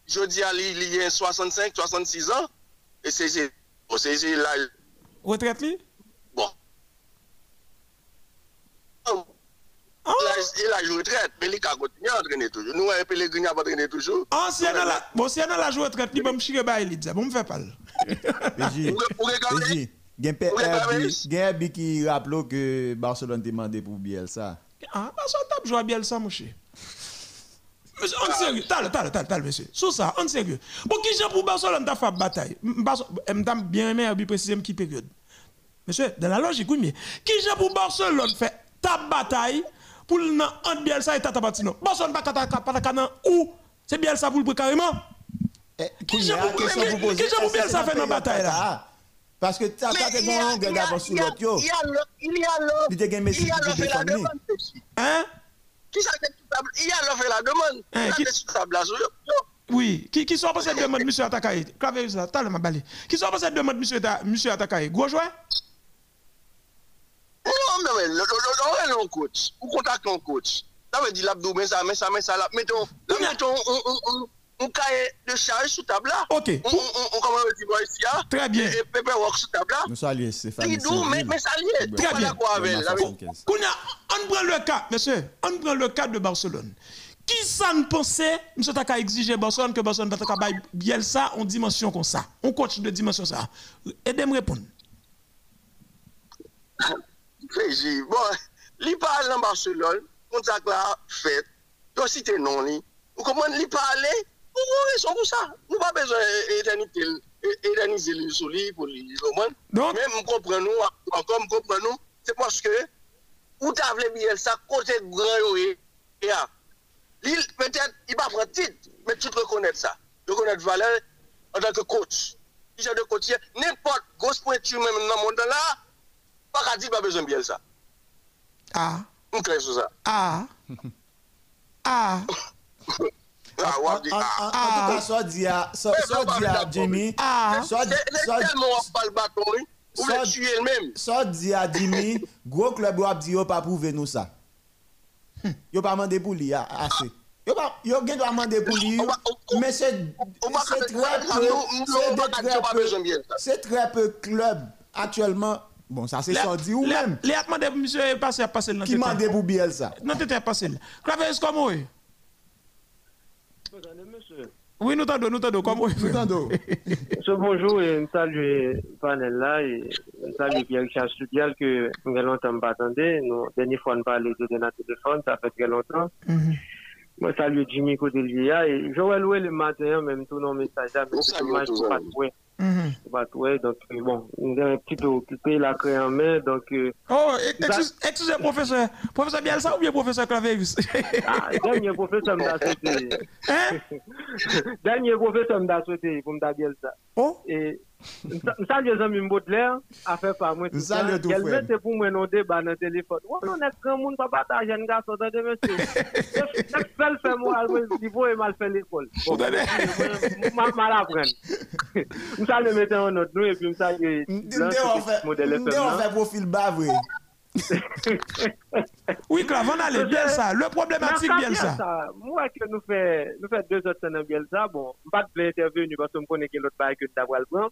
Je dis à lui, il y a 65, 66 ans. Et c'est c'est bon, c'est là. Retraite li? Bon. Ah, Là, il a joué retraite, mais il a continué à entraîner toujours. Nous, un Pellegrini a entraîné toujours. ancien dans la bon si dans la jouer retraite li bon chire ba il dit. Bon me fait pas. Herbie, Claverus? gen Herbie qui que Barcelone te mandé pour Bielsa. Ah, parce qu'on tape jouer bien ça mon cher. Monsieur, en sérieux, tal, tal, tal, tal, monsieur. Sous ça, en sérieux. Bon, qui j'ai pour Barcelone t'a fait bataille? M'ta bien aimé, bien précisément qui période? Monsieur, dans la logique, oui, mais qui j'ai pour Barcelone fait ta bataille pour le entre Bielsa et Tata Martino? Barcelone pas Tata Patacana ou c'est Bielsa pour le carrément? Eh, Qui j'ai pour- pour pour Bielsa fait dans bataille, là? Tata? Parce que Tata a- bon il y a- d'avance sur il y a- l'autre il y a l'autre- il y a l'autre- Il y a l'autre. Hein? Qui ça fait tout table? Il y a l'autre fait la demande. A qui- table là. Oui, qui, qui sont passés demande monsieur Atakaye? Claverus là, t'as le. Qui sont passés demande monsieur, monsieur Atakaye? Gros joueur? Non, mais le- le- le coach. Ou contacte un coach. Ça veut dire l'abdou, mais ça, mais ça, mais ça. Mettons, mettons, on, on, on, on cahier de charge sous table là. Ok. On, on, on, on comment on dit, moi, ici, là. Très bien. Et paperwork sous table là. Nous saluons Stéphane. Il doux, mais, mais ça lié. Très bien. Kounya, on prend le cas, monsieur, on prend le cas de Barcelone. Qui ça ne pensait, monsieur Taka exiger Barcelone que Barcelone va Taka Bielsa en dimension comme ça, on coach de dimension ça. Aidez-moi répondre. Féji, bon, li parle dans Barcelone, contact là, fait, toi si t'es non li, ou comment li parle, ou on raison pour ça. Nous pas besoin d'éterniser éterniser li sous li pour li, comment? Donc- Mais nous comprenons, nous, encore nous comprenons, c'est parce que, ou t'as voulu bien ça, côté grand yo, et, et, ah, li, peut-être, il va prendre titre, mais tu te reconnais ça. Reconnaître valeur en tant que coach. Si j'ai de coach, n'importe, grosse pointure même dans le monde là, pas qu'à dire pas besoin de bien ça. Ah, On crée sur ça. ah, ah, Ah, En, ouais, en, dit, en, ah. en tout cas, soit dit à, soit, Mais soit pas dit à. Jimmy, ah. soit. Ou Ça- le dit à Jimmy, gros club wap di yo pas prouver nous ça. Yo pas mandé pour lui ah, assez. Yo pas yo gen doit demander pour lui, mais c'est très peu, c'est pas très pas peu- ça. club actuellement. Bon, ça c'est sans dire ou Les même les demandé pour monsieur passer à passer dans qui mandé pour Bielsa. Non, t'étais passé là. Claverus comment oui? Nous t'entendons, nous t'entendons. Comment entend. Monsieur, bonjour, et je salue le panel là, et je salue Pierre-Richard Studial que nous avons longtemps pas attendu. Nous, dernière fois, nous parlons de notre téléphone, ça fait très longtemps. Moi, salue Jimmy Codelier, et j'aurais loué le matin, même tout nos messages mais c'est dommage pour pas. Mm -hmm. donc bon, on est un petit peu occupé, la craie en main, donc... Euh, oh, excusez, professeur, professeur Bielsa ou bien professeur Claveus Ah, dernier professeur m'a souhaité. Hein? Dernier professeur m'a souhaité pour me Bielsa. Oh? Et Msalye zanmi mbotler, afe pa mwen tout sa, gelme se pou mwen onde ba nan telefon. Wou nan ek gen moun pa patajen ga sotan de mese. Ek fel fe mou alwen divou e mal fe l'ekol. Bon, mal apren. Msalye meten an not nou e pi msalye... Mde ou fe profil bavwe. oui, Clave, on allait bien ça. Le problématique, bien ça. Moi, que nous faisons nous fait deux autres semaines bien ça, bon, pas de intervenir parce que je connais l'autre bail que d'avoir le prendre.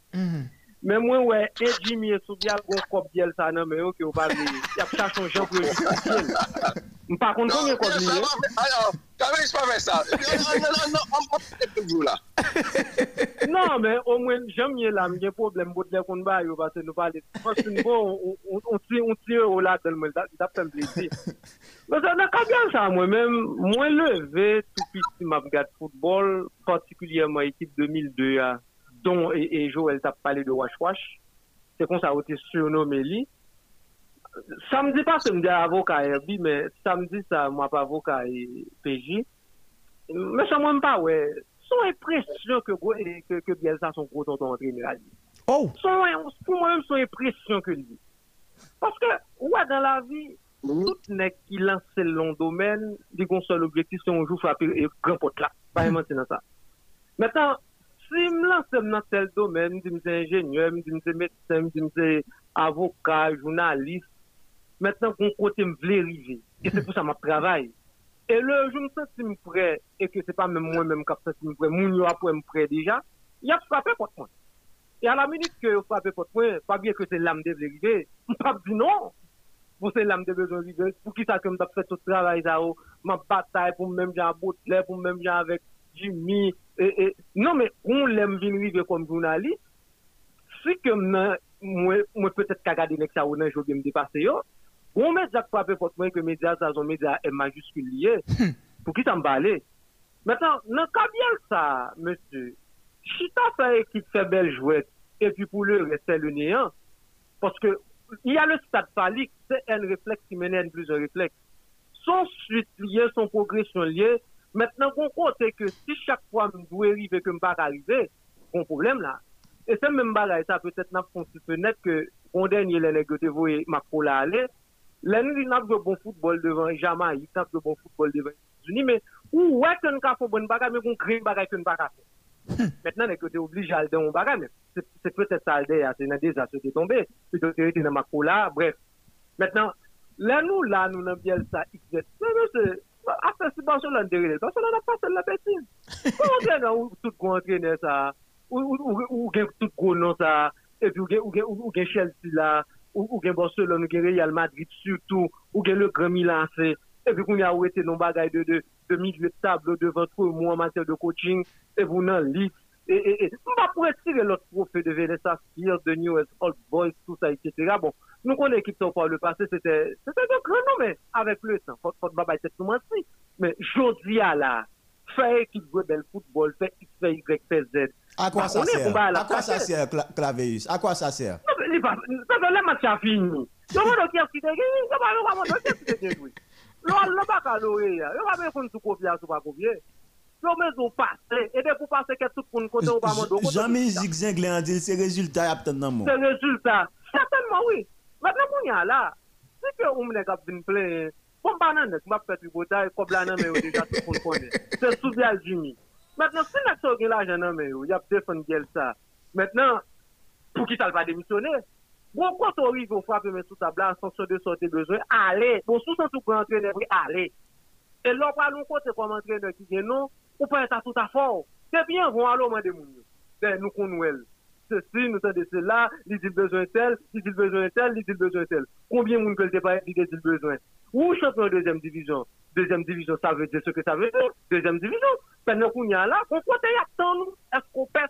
Mais moi, ouais, et Jimmy et Soubial, on cop bien ça, non, mais ok, on va dire, il y a cherché un gens pour le Par contre, combien cop lié? Alors, quand même, pas fait ça. Non, non, non, on va toujours là. Non, mais au moins, j'aime bien là, mais il y a un problème, pour dire qu'on va, parce que nous parlons. Parce que nous, on tire au lac, ça fait plaisir. Mais ça n'a qu'à bien ça, moi-même, moi, levé, tout petit, m'a regardé football, particulièrement équipe 2002, dont et, Joël t'a parlé de Wash Wash. C'est comme ça a été surnommé lui. Samedi pas que me dit avocat Herbie, mais samedi ça moi pas avocat et PJ. Mais ça moi pas ouais. Son impression que que que Bielsa son gros tonton entraîneur. Oh. Son pour moi même son impression que lui. Parce que ouais dans la vie tout n'est qui lance le long domaine, dit qu'on seul objectif c'est on joue frapper et grand pote là. Pas mentir dans ça. Maintenant si je lance dans tel domaine, je suis ingénieur, je suis médecin, je suis avocat, journaliste, maintenant, mon côté me voulait arriver. Et c'est pour ça que je travaille. Et le jour où je me sens prêt, et que ce n'est pas même moi-même qui me prêt, mon yo après me prêt déjà, il a frappé contre moi. Et à la minute que je frappe contre moi, pas bien que c'est l'âme de je ne pas dire non. Pour c'est l'âme de de pour qui ça que je fait tout le travail, ma bataille pour même gens à Baudelaire, pour avec Jimmy, non, mais on l'aime venir comme journaliste, si que moi, moi peut-être qu'à garder ça ou je me dépasser, on met Jacques Frappé pour moi que médias, ça, sont médias M majuscule lié, pour qui parle. Maintenant, non, quand bien ça, monsieur, Chita fait équipe fait belle jouette, et puis pour le reste, c'est le néant, parce que il y a le stade phallique, c'est un réflexe qui mène à plusieurs réflexes. Son suite lié, son progression liée, Maintenant, on compte que si chaque fois je dois arriver que je ne pas arriver, un problème là. Et c'est même bagaille, ça peut-être n'a pas net que on dernier que tu vois Macron là aller. L'année n'a pas bon football devant Jamaïque, n'a pas bon football devant les États-Unis, mais où est-ce qu'on a fait bon bagaille, mais qu'on crée une bagaille qu'on pas faire. Maintenant, que tu es obligé à aller dans un bagaille, c'est peut-être ça, c'est un désastre qui est tombé. Tu es dans Macron là, bref. Maintenant, là, nous, là, nous, bien ça, c'est Ape si bansyon lan pasen la betin. Ou tout sa, ou gen tout non sa, epi ou gen Chelsea la, ou gen lan, ou gen Real Madrid surtout, ou gen le Grand Milan se, epi kou ni a ou ete non bagay de table devan kou mou an mater de coaching, epi ou nan lit. Mba pou etire lot profe de Venessa Spears, de New West Old Boys, tout sa, etc. Bon. Nous connaissons l'équipe par le passé, c'était un grand nom, mais avec le temps, faut baba cette si. Mais aujourd'hui là, faire équipe de bel football, faire X, faire Y, faire Z. À quoi ça sert À quoi ça sert Claveus À quoi ça sert Ça fait le match a fini. Je me dis qu'il y a qui je me dis qu'il y a qui Le pas qu'à l'oreille, je vais faire tout copier, tout pas copier. Je me dis passer, et de pour passer que tout le Zigzag a dit c'est résultat à peut-être C'est résultat. Certainement oui. Maintenant, qu'on y a là, c'est que on est capable de plaindre. Comme pas nan m'a fait du bouteille, comme là, non, mais déjà tout le monde connaît. C'est sous bien Jimmy. Maintenant, si n'a pas l'argent, non, mais il y a défendu ça. Maintenant, pour qui ça va démissionner? Bon, quand on arrive au frappe, mais sous table, en fonction de sortir besoin, allez. Bon, sous son tout pour entraîner, allez. Et là, pas nous côté comme entraîneur qui dit non, ou pas être tout à fort. C'est bien, vont aller au moins des mouns. Nous connaissons ceci, nous sommes cela, il dit besoin tel, il dit besoin tel, il dit besoin tel. Combien de monde le pas dit besoin Ou champion de deuxième division? Deuxième division, ça veut dire ce que ça veut dire? Deuxième division? Pendant qu'on y là, on peut y attendre. Est-ce qu'on passe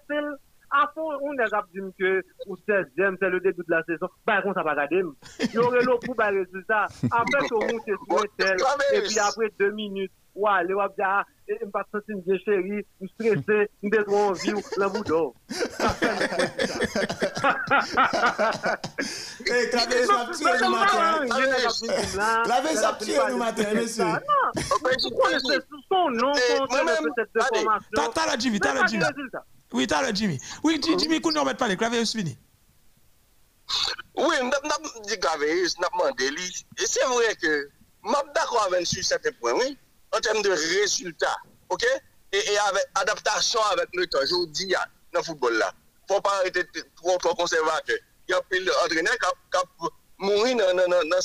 à fond, on est de dire que au 16e, c'est le début de la saison. Bah, comme ça, pas regarder. Il y aurait l'eau pour le résultat. Après, on monte sur le tel. Et puis après deux minutes, ouais, les dire, je ne pas sentir bien chéri, je suis stressé, je suis trop envie, la boudou. Eh, tué matin. Ça tué le matin, monsieur. Non, vous connaissez son nom, son nom, formation. T'as la Jimmy, t'as la Jimmy. Oui, t'as le Jimmy. Oui, Jimmy, qu'on ne pas les claviers, c'est fini. Oui, je dis clavier, je demandé. Et c'est vrai que, je suis d'accord avec sur certains points, oui, en termes de résultats, ok? Et, et avec adaptation avec le temps, je vous dis, dans le football là, il ne faut pas être trop, trop conservateur. Il y a plein d'entraîneurs qui ont mouru dans, dans, dans.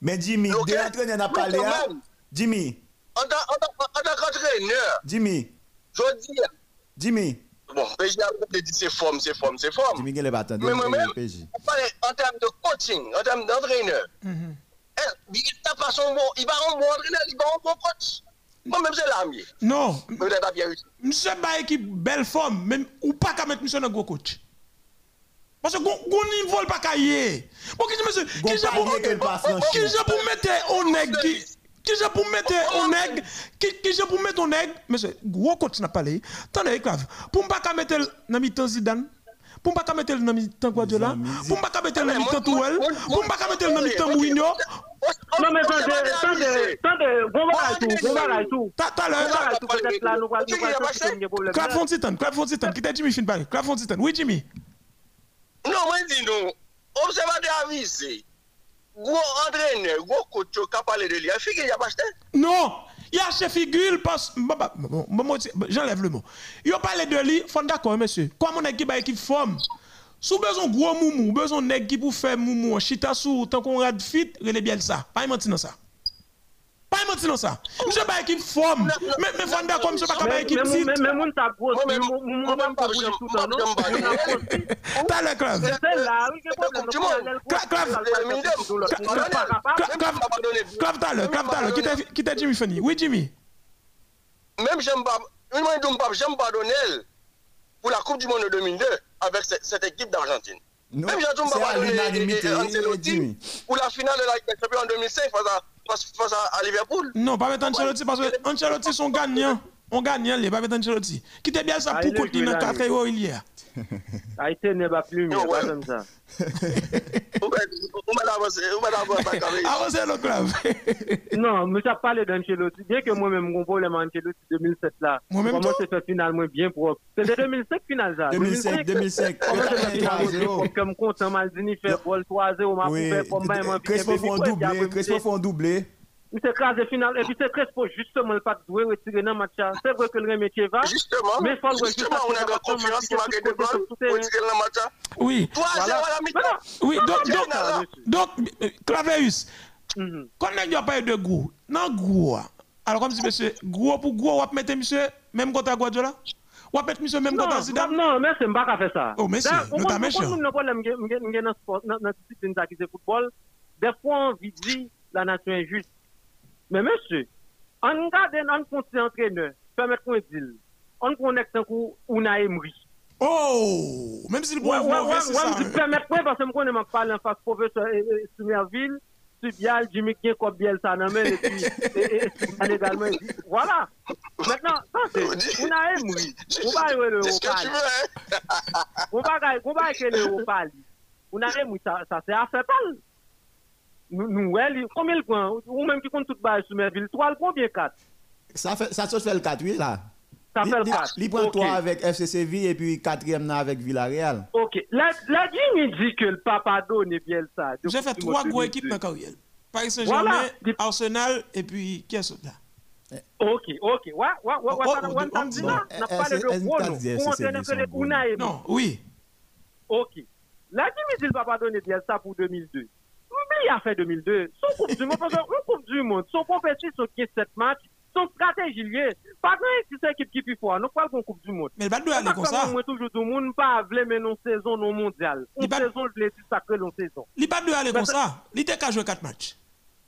Mais Jimmy, Ok? de l'entraîneur n'a hein? même. Jimmy, En tant en tant- en tant qu'entraîneur, Jimmy, je dis, Jimmy. bon, PJ a dit c'est forme, c'est forme, c'est forme. Jimmy, est Mais moi-même, en termes de coaching, en termes d'entraîneur. Eh, Il n'a pas son bon, il va un bon entraîneur, il va un bon coach. Moi-même, c'est l'ami. Non, monsieur ba équipe belle forme, même ou pas qu'à mettre monsieur dans gros coach. Parce que gon niveau le pas cahier. Bon qui monsieur, qui j'ai pour franchi. qui j'ai pour mettre au nègre qui j'ai pour mettre au nègre qui j'ai pour mettre au nègre monsieur gros coach n'a pas parlé. Attendez grave. Pour pas qu'à mettre dans mi-temps Zidane. Pour pas qu'à mettre dans mi-temps Guardiola. Pour pas qu'à mettre dans mi-temps Tourelle. Pour pas qu'à mettre dans mi-temps Mourinho. Non, mais attendez, attendez, attendez, bon bagaille tout, bon bagaille tout. T'as le tout, peut-être là, nous allons nous y problème. Clap Fontitan, Clap Fontitan, qui t'a Jimmy fin parler. Clap Fontitan. Oui Jimmy. Non, moi, dis non. Observateur avisé. Gros entraîneur, gros coach qui a parlé de lui. Il fait qu'il a pas acheté. Non, il y a chef figure parce bah, j'enlève le mot. Il a parlé de lui, faut d'accord monsieur. Comme on équipe équipe forme? Sous besoin gros moumou, besoin nèg qui pour faire moumou, chita sou tant qu'on rad fit, relé bien ça. Pas mentir dans ça. Pas mentir dans ça. Monsieur pas équipe forme. Mais mais faut d'accord monsieur pas équipe mais titre. mais mais moun ta grosse, même- même pas, bouge j'aime- tout le temps, non? T'as le club. C'est là, oui, quel problème. Clap clap t'as le, clap t'as le. Qui t'a qui t'a Jimmy Fanny. Oui Jimmy. Même j'aime pas, moi, je dis pas, j'aime pas donner pour la Coupe du Monde de 2002 avec cette, équipe d'Argentine. Non, Même j'aime c'est pas à donner l'unanimité, Ancelotti pour la finale de la Champions en 2005 face à, face, à Liverpool. Non, pas mettre Ancelotti parce que Ancelotti sont gagnants. On gagne, les pas mettre Ancelotti. Qui t'a bien ça pour continuer dans joué là, 4 euros il y a. Haïti n'est pas plus mieux, Non, pas ouais. comme ça. M'avez avancé, vous m'avez avancé. Avancez le club. Non, mais ça parle d'Ancelotti. Bien que moi-même, mon problème Ancelotti 2007 là. Moi-même Comment c'est fait finalement bien propre. C'est de 2005 final ça. 2005, 2005. Comment c'est fait finalement bien 3-0. propre comme content Maldini fait bol 3-0, m'a comme ben, m'a Crespo font doublé, Crespo font doublé. Il s'est crasé final. Et puis c'est Crespo justement le pas de jouer, retirer dans le match. C'est vrai que le métier va. Justement, Mais il faut le justement, on a de la confiance, tirer le match. Oui, 3-0 à la mi-temps. oui, donc, donc, euh, Claveus, Mhm. quand on a pas de gros, non gros, alors comme si monsieur, gros pour gros, on va mettre monsieur, même quand à Zidane. non, mais c'est pas qu'à faire ça. Oh, problème, m'gen- m'gen- m'gen dans sport, qui des fois on vit dit la Men monsye, an gade nan konti entrene, pemet kon dil, an konek tan kou ou na emri. Oh, menm si li pou avon, wè se sa. Wè m di pemet kon, parce m konen man pale an fase profesor Soumerville, Subial, Jimmy Kien, Kop Biel, Sanamel, et puis, et, et, également. Voilà. Maintenant, ça c'est, on a un moui. On va aller le Opal. On va aller, on va aller le Opal. On a un moui, ça, ça c'est affaire Nous, combien le point? Ou même qui compte tout bas sur Merville, 3 le combien? 4? Ça fait, ça se fait le 4, oui, là. Ça fait le li- 4. li prend Ok. 3 avec FC Séville et puis 4e avec Villarreal. Ok. La, la dit que le papa donne bien ça. J'ai fait trois gros équipes dans carrière. Paris Saint-Germain, Voilà. Arsenal, et puis qui est ce là Ok, ok. Ouais, ouais, ouais, oh, dit là. On Eh, eh, de gros noms. On Non, oui. Ok. La Jimmy dit le papa donne bien ça pour 2002. Il a fait 2002. Son Coupe du Monde, Coupe du Monde, son compétition qui est 7 matchs, son stratégie liée. Pas grand si qui peut faire. Nous parlons d'une Coupe du Monde. Mais le bal doit aller comme ça. Moi, toujours, tout le monde pas voulu mener une saison non je. Il était qu'à jouer 4 matchs.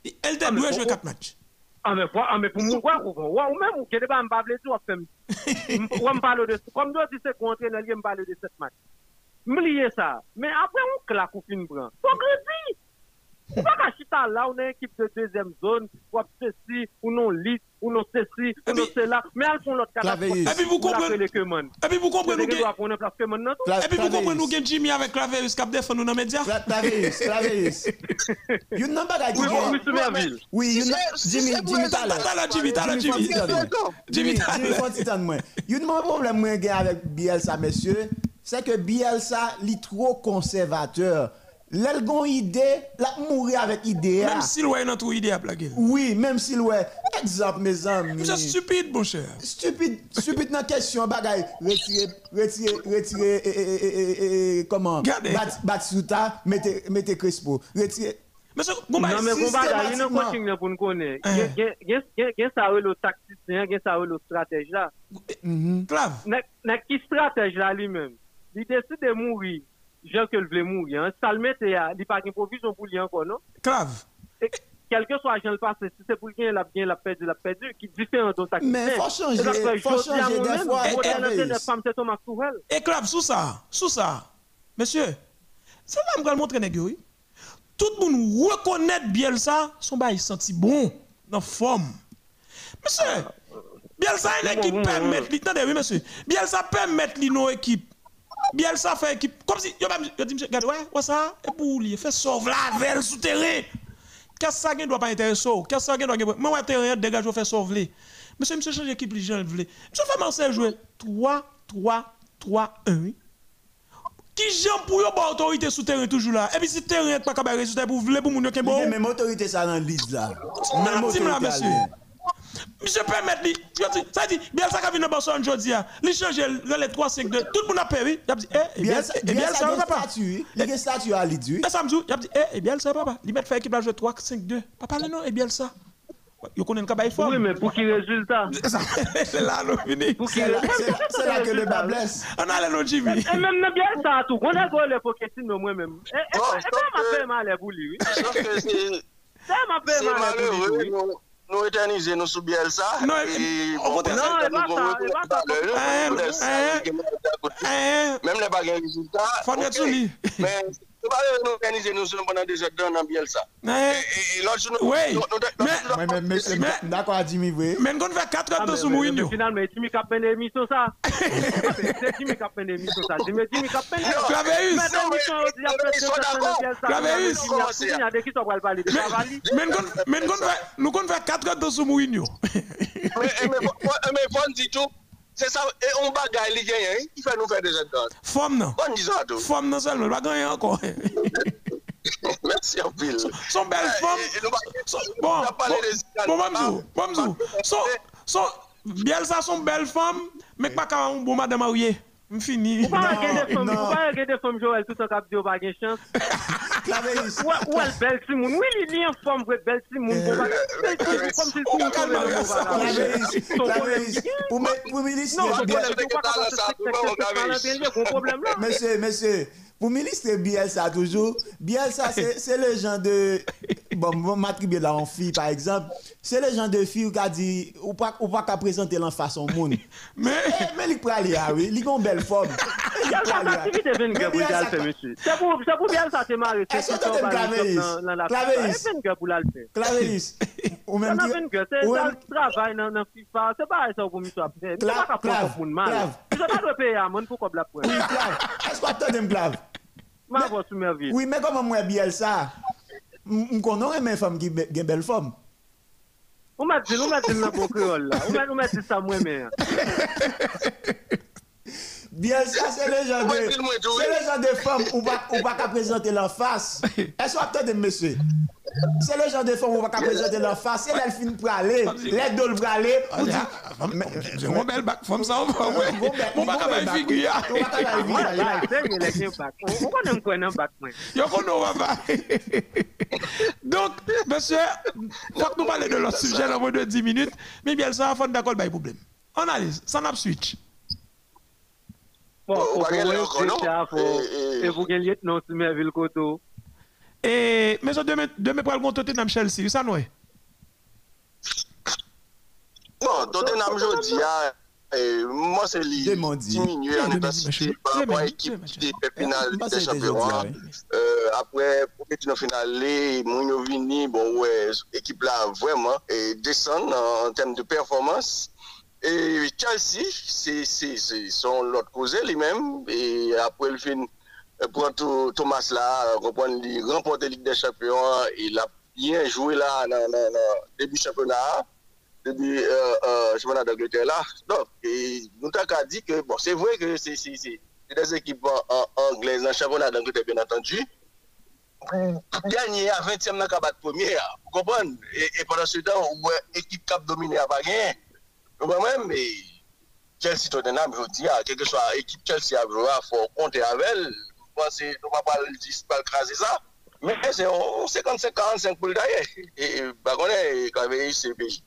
Elle Ah, mais doit pour- jouer 4 matchs. Ah, mais, pour- ah, mais pour moi, quoi, ou même, ou je ne sais pas, on fait Ou me parle de comme je dis c'est contre il me parle de cette match. M'lié ça. Mais après on claque ou fin. Faut. Ou pas qu'à chita là, on est équipe de deuxième zone, ou ceci, ou non lit, ou non ceci, ou non cela. Mais elles font l'autre cas. Et puis vous comprenez. Et puis vous comprenez nous. Et puis vous comprenez nous que Jimmy avec Claveus cap défend nous dans les médias. Claveus, Claveus. You know pas Oui, oui, Soumerville. Oui, you know Jimmy, Jimmy Tala. Tala Jimmy, Tala Jimmy. Jimmy. Jimmy moi. You know problème moi avec Bielsa monsieur, c'est que Bielsa est trop conservateur. L'elle gon idée, la mourir avec idée. Même si l'oué dans tout idée à plaquer. Oui, même si l'oué. Exemple, mes amis. C'est stupide, mon cher. Stupide, stupide dans question, bagay. Retirer, retirer, retirer, et, et, et, comment? Gardez. Batsuta, mettez, mettez Crespo. Retirer. Mais c'est bon, non, mais bon, bagay, il y a un coaching pour nous connaître. Il y a ça, le tacticien, il y a ça, le stratège là. Clave. N'a qui stratège là lui-même? Il décide de mourir. Jean que le voulait mourir. Hein. Ça le met, il n'y a pas de provision lui encore, non? Clave. Quel que soit Jean le passé, si c'est pour lui, il a bien, il a perdu, il a perdu, qui différent d'autres acteurs. Mais faut changer, faut changer des fois. Et Clave, sous ça, sous ça, monsieur, c'est là que je montrer oui. Tout le monde reconnaît bien ça, son bail senti bon, dans forme. Monsieur, Bielsa est une équipe permet, attendez, oui, monsieur, Bielsa permet nos équipes Bielsa fait équipe comme si yo yo dit regarde ouais ouais ça et pour lui fait sauve la veille souterrain qu'est-ce ça doit pas intéresser qu'est-ce ça doit moi ouais terrain dégage faire sauver monsieur monsieur change équipe les gens voulait monsieur fait Marseille jouer 3 3 3 1 qui j'aime pour yo bon autorité souterrain toujours là et puis si terrain pas capable résultat pour voulez pour moun qui bon même autorité ça dans liste là même autorité monsieur permet lui, ça dit, bien ça qui vient dans Barcelone aujourd'hui, il change les 3 5 2, tout le monde a perdu. Il a dit eh bien bien ça papa. Il y a statut à lui Et ça me dit, il a dit eh bien ça papa, il met fait équipe jouer 3 5 2. Papa non, eh bien ça. Yo connaît le cabay fort. Oui, mais pour qui résultat C'est là, nous fini. C'est là que le bas blesse. On a notes Jimmy. Et même bien ça tout. On a gagné pour Pochettino moi-même. Et et m'a fait mal pour lui. Ça m'a fait mal pour lui nous éterniser nous sous Bielsa. Non, on va non, Même les baguettes résultats. Mais nous nous organiser nous pendant des heures dans Bielsa. Et l'autre Oui. Mais mais d'accord à Jimmy oui. Mais on fait 4 heures de sous Mourinho. Finalement Jimmy cap peine émission ça. C'est Jimmy cap peine émission ça. Jimmy Jimmy cap peine. Claveus. Claveus. Il y a qui sont pour parler de Cavalli. Mais nous fait 4 heures de sous Mourinho. Mais mais bon dit tout. C'est ça, et on bagaille, il gagne, il fait nous faire des aides. Femme non. On dit ça tout. Femme non seulement, il va gagner encore. Merci en pile. Son belle femme. Bon, bon, bon, bon, bon, son, son, Bielsa son belle femme, mais pas quand on bon madame. Fini. Ou pas regarder femmes, ou pas regarder femmes Joël tout en cap de pas gain chance. Claveris. Ou elle belle Simon. Oui, il est en forme pour belle Simon. Comme si. Non, je problème là. Monsieur, monsieur. Pour ministre Bielsa toujours, Bielsa c'est le genre de bon m'attribuer là en fille par exemple, c'est le genre de fille qui a dit ou pas ou pas qu'à présenter l'en façon monde. Mais mais il peut aller ah oui, il a une belle forme. C'est pour c'est pour Bielsa c'est marré. Est-ce que tu gars pour le faire. Claveris. Ou même c'est un travail dans FIFA, c'est pas ça pour après. C'est pas pour Mwen pa dwe pe ya, mwen pou kob la pou. Oui, plav. Aswa ton dem plav. Mwen vò sou mervi. Oui, men koman mwen biel sa, mwen konon remen fòm gen bel fòm. Ou mè di, ou mè di nan bon kreol la. Ou mè di sa mwen men. Biel sa, se le jan de, se le jan de fòm ou baka prezante lan fas. Aswa ton dem meswe. C'est le genre de femme où on va présenter leur face. Et elle finit pour aller. Les deux pour aller. C'est mon belle bac femme ça. Mon bac à ma figure. On connaît quoi un bac moi. Yo connaît pas. Donc, monsieur, faut que nous parlions de leur sujet dans moins de 10 minutes. Mais bien ça, faut d'accord, pas de problème. Analyse, ça n'a switch. Bon, faut que vous gagnez lieutenant Simerville Koto. E, mè so deme, deme pral kon Tottenham Chelsea, yon sa nou e? Bon, Tottenham jodi a, mwen se li diminue an intensite par rapport a ekip ki te final de champion. Apre, pou peti nan final le, moun yo vini, bon, ekip la vwèman, desan an tem de performans. E Chelsea, se son lot koze li men, e apre l fin... Euh, pour tout, Thomas là, euh, comprendre, il remporter Ligue des Champions, il a bien joué là, dans, dans, dans début championnat, début euh, euh, championnat d'Angleterre là. Donc, et, nous avons dit que, bon, c'est vrai que c'est des équipes en, en, anglaises dans le championnat d'Angleterre, bien entendu, gagner à 20e dans la première, vous comprenez? Et, et, pendant ce temps, l'équipe cap dominée à gagner. Moi-même, Chelsea Tottenham, je dis, quelle que soit l'équipe Chelsea à jouer, il faut compter avec elle. Nous ne va pas le craser ça. Mais c'est 55-45 pour le d'ailleurs. Et bah, on est quand même CPJ.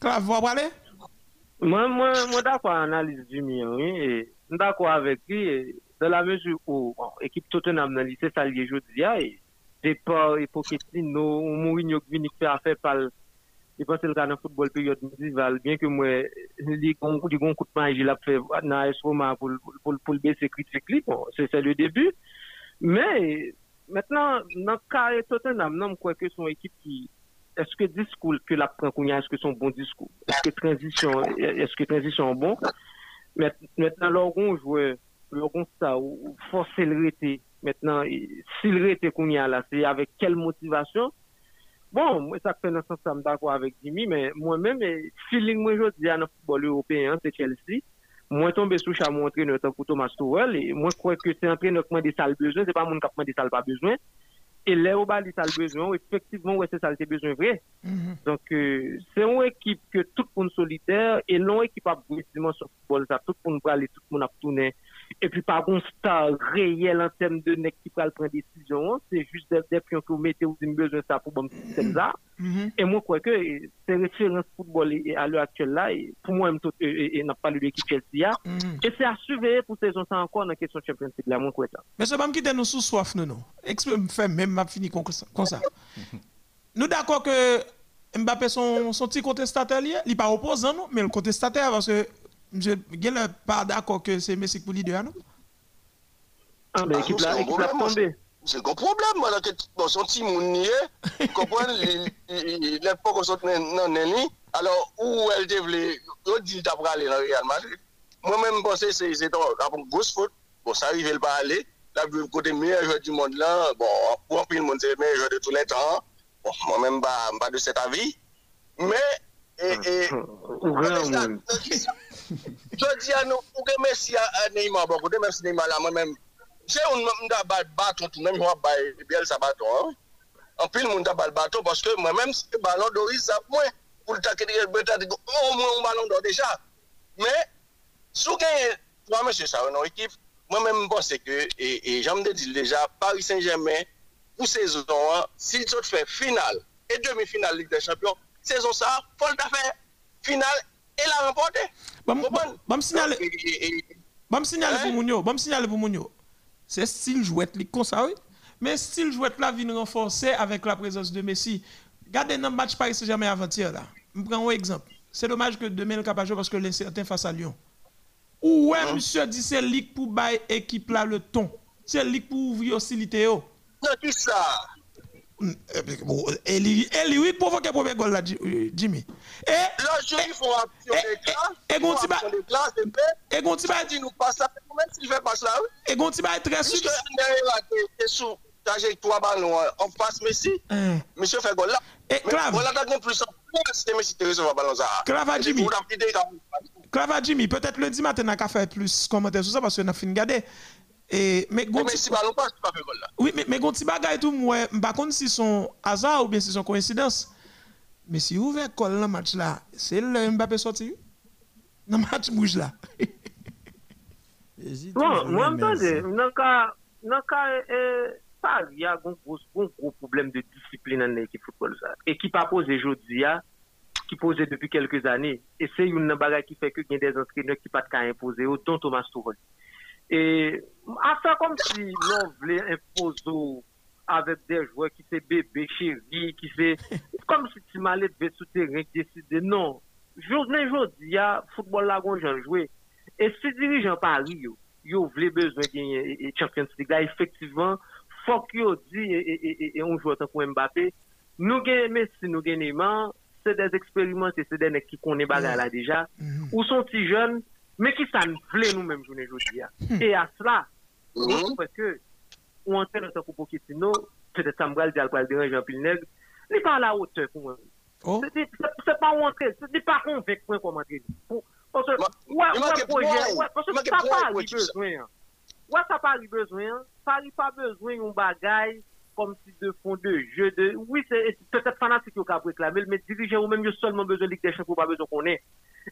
Clave, vous parler? Moi, moi, moi d'accord analyse du mien, oui. Et d'accord avec lui, dans la mesure où l'équipe Tottenham dans lycée, ça lié aujourd'hui, et c'est pas Pochettino, Mourinho qui vient faire affaire par le cas dans le football période médiévale, bien que moi, les gros coup de main, il a fait dans AS Roma pour, pour, pour, baisser critique, bon, le Tottenham, je crois que son qui, est-ce que discours que la est-ce que son bon transition est-ce que transition est bon Maintenant l'orgon l'orgon ou forcer le rete maintenant s'il rete Kounia là c'est avec quelle motivation? Bon, moi ça fait dans sens d'accord avec Jimmy mais moi-même feeling moi je dis à le football européen c'est Chelsea moi tombé sous chameau entraîneur pour Thomas Tuchel et moi je crois que c'est entraîneur qui des salles besoin c'est pas mon qui des salles pas besoin et là où il a besoin, effectivement, c'est ça, c'est besoin vrai. Mm-hmm. Donc, euh, c'est une équipe que tout le monde solitaire et non équipe à sur football, tout le aller, tout le monde a tourné. Et puis, par contre, star réel en termes de nec qui prend prendre décision, c'est juste des, des pions que vous mettez, vous avez besoin de ça pour bon c'est ça. Mm-hmm. Et moi, je crois que c'est référence football à l'heure actuelle là, et pour moi, et n'a pas l'équipe Chelsea. Mm-hmm. Et c'est à surveiller pour saison ça encore dans la question de championnat là, moi, quoi ça. Mais c'est pas qui nous sous soif, non, non. Exprime, fait même, m'a fini comme ça. nous d'accord que Mbappé son, son petit contestataire, il n'est pas opposant, non, mais le contestataire, parce que Mse, gen le pa d'akon ke se Mesik pou lider anou? Ah, men, ekip la, ekip la tombe. Se kon problem, man, anke bon son ti moun nye, kompwen, le po kon son nan neni, alo ou el devle, yo di tap rale nan Real Madrid. Mwen men mponse se, se ton, apon gos fote, bon, sa rive el pa ale, la bi kote meye jwe di moun lan, bon, pou anpil moun se meye jwe de tout le tan, bon, mwen men mba de set avi, men, e, e, ou gran moun. Je dis à nous, ou que merci à Neymar, beaucoup de merci Neymar moi-même, j'ai un bâton, tout même, moi, bien ça bâton. En plus, le monde a le bâton parce que moi-même, c'est le ballon d'Oris, ça moins pour le taquer, au moins un ballon d'or déjà. Mais, si vous trois monsieur ça, une équipe, moi-même, je pense que, et, et j'aime dire déjà, Paris Saint-Germain, pour saison, s'ils sont fait finale et demi-finale Ligue des Champions, saison ça, faut le finale et la remporter. Bon, me signaler. Bon, me signaler pour Mounio. Bon, me signaler pour Mounio. C'est style jouette comme ça, oui. Mais style jouette là vient renforcer avec la présence de Messi. Regardez dans le match Paris Saint-Germain avant-hier là. Je prends un exemple. C'est dommage que demain le capable parce que l'incertain face à Lyon. Ouais, hein? monsieur dit c'est ligue pour bailler équipe là le ton. C'est ligue pour ouvrir. Non, qui ça Eli, Eli, oui, provoquer le premier goal là, Jimmy. Et là, je lui font action de classe. Et ba. Et Gonti ba. dit nous passe ça, même s'il fait pas ça, oui. Et Gonti ba est très sûr. Sous. T'as trois ballons en face Messi. Monsieur fait goal là. Et Clave. Voilà, t'as plus c'était Messi qui recevoir ballon ça? Clave Jimmy. Clave Jimmy, peut-être lundi matin, on a fait plus commentaires sur ça parce qu'on a fini de garder. Et, mais gonti, mais si ballon pas, pas fait là. Oui, mais, mais gonti bagay tout, moi, par contre, si son hasard ou bien si son coïncidence. Mais si vous ouvert col dans le match là, c'est le Mbappé sorti? Dans le match bouge là. bon, moi, entendez, dans le cas, euh, il y a un gros, gros, gros problème de discipline dans l'équipe football. Ça. Et qui pas posé aujourd'hui, qui posé depuis quelques années. Et c'est une bagarre qui fait que y a des entraîneurs qui pas de cas imposer, autant Thomas Tuchel. Et à faire comme si l'on voulait imposer avec des joueurs qui sont bébés, chéris, qui c'est comme si tu m'allais de souterrain, décider non. journée aujourd'hui, football là, on joué. Et si dirigeant Paris, yo, yo vle besoin de Champions League là, effectivement, faut que dit et, et, on joue autant pour Mbappé. Nous gagnons Messi, nous gagnons c'est des expériments, c'est des mecs qui connaissent bagarre là déjà, mm-hmm. ou sont si jeunes, mais qui ça nous voulait nous-mêmes journée aujourd'hui. Mm. Et à cela, parce que, on entend notre coup Pochettino, peut-être ça me va le dire, le déranger un peu le nègre, il n'est pas à la hauteur pour moi. Oh. C'est pas rentrer, c'est pas convaincre pour commenter. Parce que, ouais, ouais, projet, ouais, parce que ça pas besoin. Ouais, ça pas besoin. Ça pas besoin d'un bagage comme si de fond de jeu de, oui, c'est peut-être fanatique qui a réclamé, mais dirigeant ou même seulement besoin de Ligue des Champions, pas besoin qu'on ait.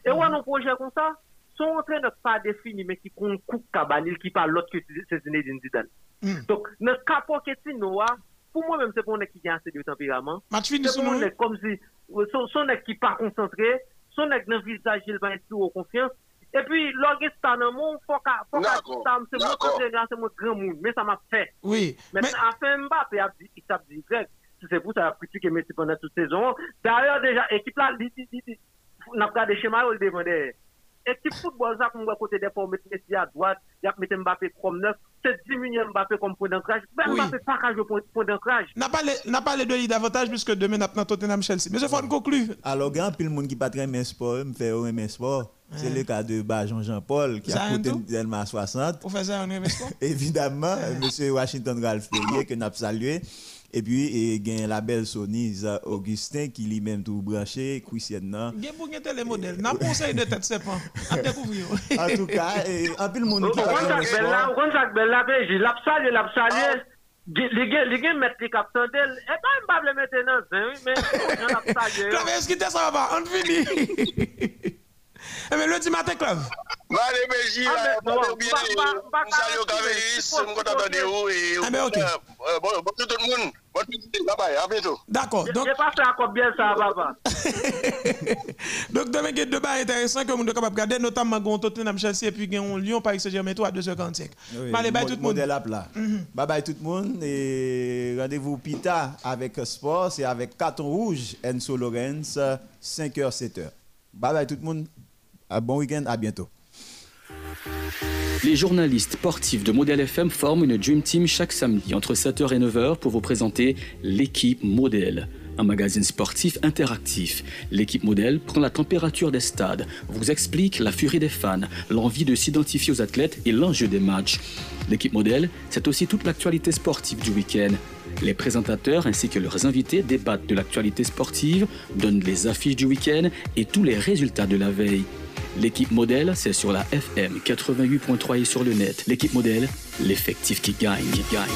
Et ouais, nos projets comme ça, sont en train de pas définir, mais qui prend coup cabanil, qui parle l'autre que c'est Zinedine Zidane. Mm. Donc, notre capot qui est pour moi-même, c'est pour un qui a assez de tempérament. C'est pour un comme si, son qui pas concentré, son ek nan visaj il va eti ou konfians. E pi, logis tan nan moun, foka, foka, se moun kontengan, se moun gran moun, men sa ma fe. Oui. A fe Mbappé, ap di, ap di grek, se se pou sa ap kritik e meti pwende tout sezon. D'ailleurs, deja, ekip la, li, li, li, li, nap gade chema ou li devande, ekip football sa pou mwen kote depo, meti meti a doat, yap meti Mbappé krom neuf, se diminye Mbappé kom point d'ancrage, ben Mbappé pa kaj point d'ancrage. N'a pas les deux lits d'avantage puisque demain n'a pas Tottenham Chelsea. Mais je faut conclure. Alors, grand pile monde qui pas très aimé sport, me fait aimer sport. C'est le cas de Bajon Jean-Paul qui a coûté Delma 60. Pour faire ça, on sport? Évidemment, monsieur Washington Ralph Perrier que n'a salué. Et puis, il y a la belle Sonise Augustin qui lui-même tout branché, Christian. Il y a beaucoup de modèles. N'a conseil de tête, c'est pas. À découvrir. En tout cas, un peu le monde qui a Quand Jacques Bella, j'ai l'a salué, l'a salué. Les gars mettent les capteurs d'elle. Et pas me mettre dans oui, mais on l'a salué. Est-ce que ça va? On finit. Eh mais lundi matin, club. Allez, Béji, salut au Cavéris, je content de vous et eh ben, ok. bon, bon tout le monde. Bon, bye bye, à bientôt. D'accord. Donc, je passe à combien ça, papa. Donc, demain, il y a deux bails intéressants que vous êtes capable de regarder, notamment Gon Tottenham Chelsea et puis Lyon Paris Saint-Germain à 2h45. Oui, bye bye tout le monde. Mhm. Bye bye tout le monde et rendez-vous Pita avec Sport, c'est avec Carton Rouge, Enzo Lorenz, 5h, 7h. Bye bye tout le monde. Un bon week-end, à bientôt. Les journalistes sportifs de Modèle FM forment une Dream Team chaque samedi entre 7h et 9h pour vous présenter l'équipe Modèle. Un magazine sportif interactif. L'équipe modèle prend la température des stades, vous explique la furie des fans, l'envie de s'identifier aux athlètes et l'enjeu des matchs. L'équipe modèle, c'est aussi toute l'actualité sportive du week-end. Les présentateurs ainsi que leurs invités débattent de l'actualité sportive, donnent les affiches du week-end et tous les résultats de la veille. L'équipe modèle, c'est sur la FM 88.3 et sur le net. L'équipe modèle, l'effectif qui gagne, gagne.